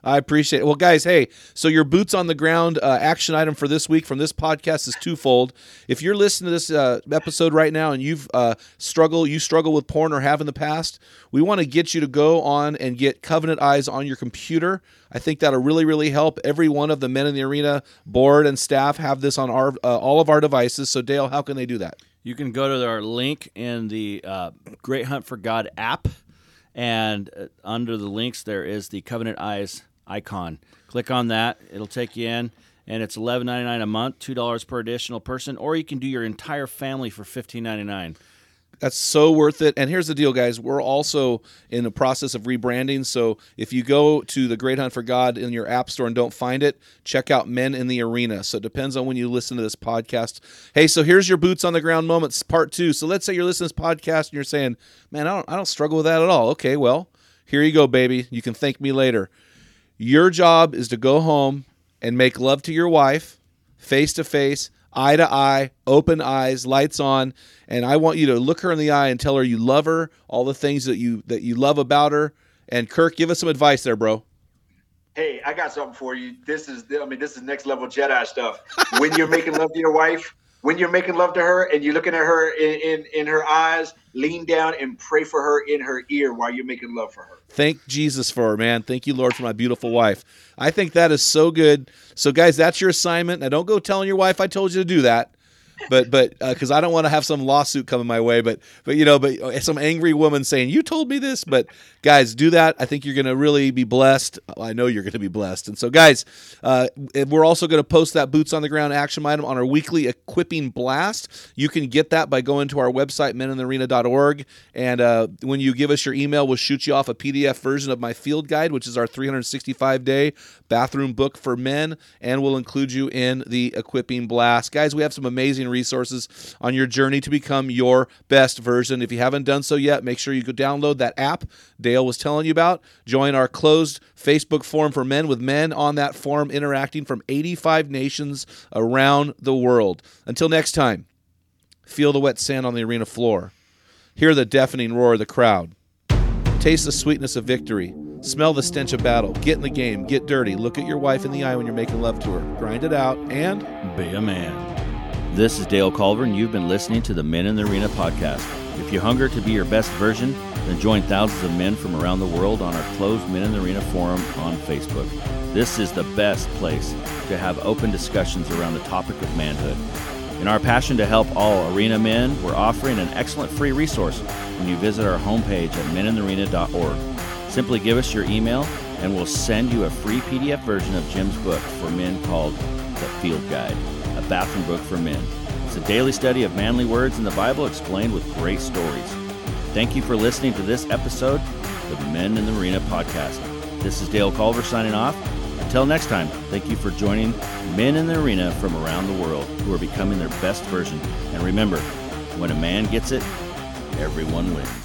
I appreciate it. Well, guys, hey, so your boots on the ground uh, action item for this week from this podcast is twofold. If you're listening to this uh, episode right now and you've uh, struggle, you struggle with porn or have in the past, we want to get you to go on and get Covenant Eyes on your computer. I think that'll really, really help. Every one of the men in the arena board and staff have this on our uh, all of our devices. So, Dale, how can they do that? You can go to our link in the uh, Great Hunt for God app, and uh, under the links there is the Covenant Eyes icon. Click on that; it'll take you in, and it's eleven ninety nine a month, two dollars per additional person, or you can do your entire family for fifteen ninety nine. That's so worth it. And here's the deal, guys. We're also in the process of rebranding. So if you go to the Great Hunt for God in your app store and don't find it, check out Men in the Arena. So it depends on when you listen to this podcast. Hey, so here's your boots on the ground moments, part two. So let's say you're listening to this podcast and you're saying, Man, I don't I don't struggle with that at all. Okay, well, here you go, baby. You can thank me later. Your job is to go home and make love to your wife face to face, eye to eye, open eyes, lights on, and I want you to look her in the eye and tell her you love her, all the things that you that you love about her. And Kirk, give us some advice there, bro. Hey, I got something for you. This is, I mean, this is next level Jedi stuff. When you're making love to your wife, when you're making love to her and you're looking at her in, in, in her eyes, lean down and pray for her in her ear while you're making love for her. Thank Jesus for her, man. Thank you, Lord, for my beautiful wife. I think that is so good. So, guys, that's your assignment. Now, don't go telling your wife I told you to do that. But but because I don't want to have some lawsuit coming my way, but but you know, but uh, some angry woman saying you told me this. But guys, do that. I think you're going to really be blessed. I know you're going to be blessed. And so, guys, uh, we're also going to post that boots on the ground action item on our weekly equipping blast. You can get that by going to our website meninthearena.org, and uh, when you give us your email, we'll shoot you off a PDF version of my field guide, which is our 365 day bathroom book for men, and we'll include you in the equipping blast. Guys, we have some amazing resources on your journey to become your best version. If you haven't done so yet, make sure you go download that app Dale was telling you about. Join our closed Facebook forum for men with men on that forum interacting from 85 nations around the world. Until next time, feel the wet sand on the arena floor. Hear the deafening roar of the crowd. Taste the sweetness of victory. Smell the stench of battle. Get in the game. Get dirty. Look at your wife in the eye when you're making love to her. Grind it out and Be a man. This is Dale Culver, and you've been listening to the Men in the Arena podcast. If you hunger to be your best version, then join thousands of men from around the world on our closed Men in the Arena forum on Facebook. This is the best place to have open discussions around the topic of manhood. In our passion to help all arena men, we're offering an excellent free resource when you visit our homepage at meninthearena.org. Simply give us your email, and we'll send you a free PDF version of Jim's book for men called The Field Guide, a bathroom book for men. It's a daily study of manly words in the Bible explained with great stories. Thank you for listening to this episode of the Men in the Arena podcast. This is Dale Culver signing off. Until next time, thank you for joining men in the arena from around the world who are becoming their best version. And remember, when a man gets it, everyone wins.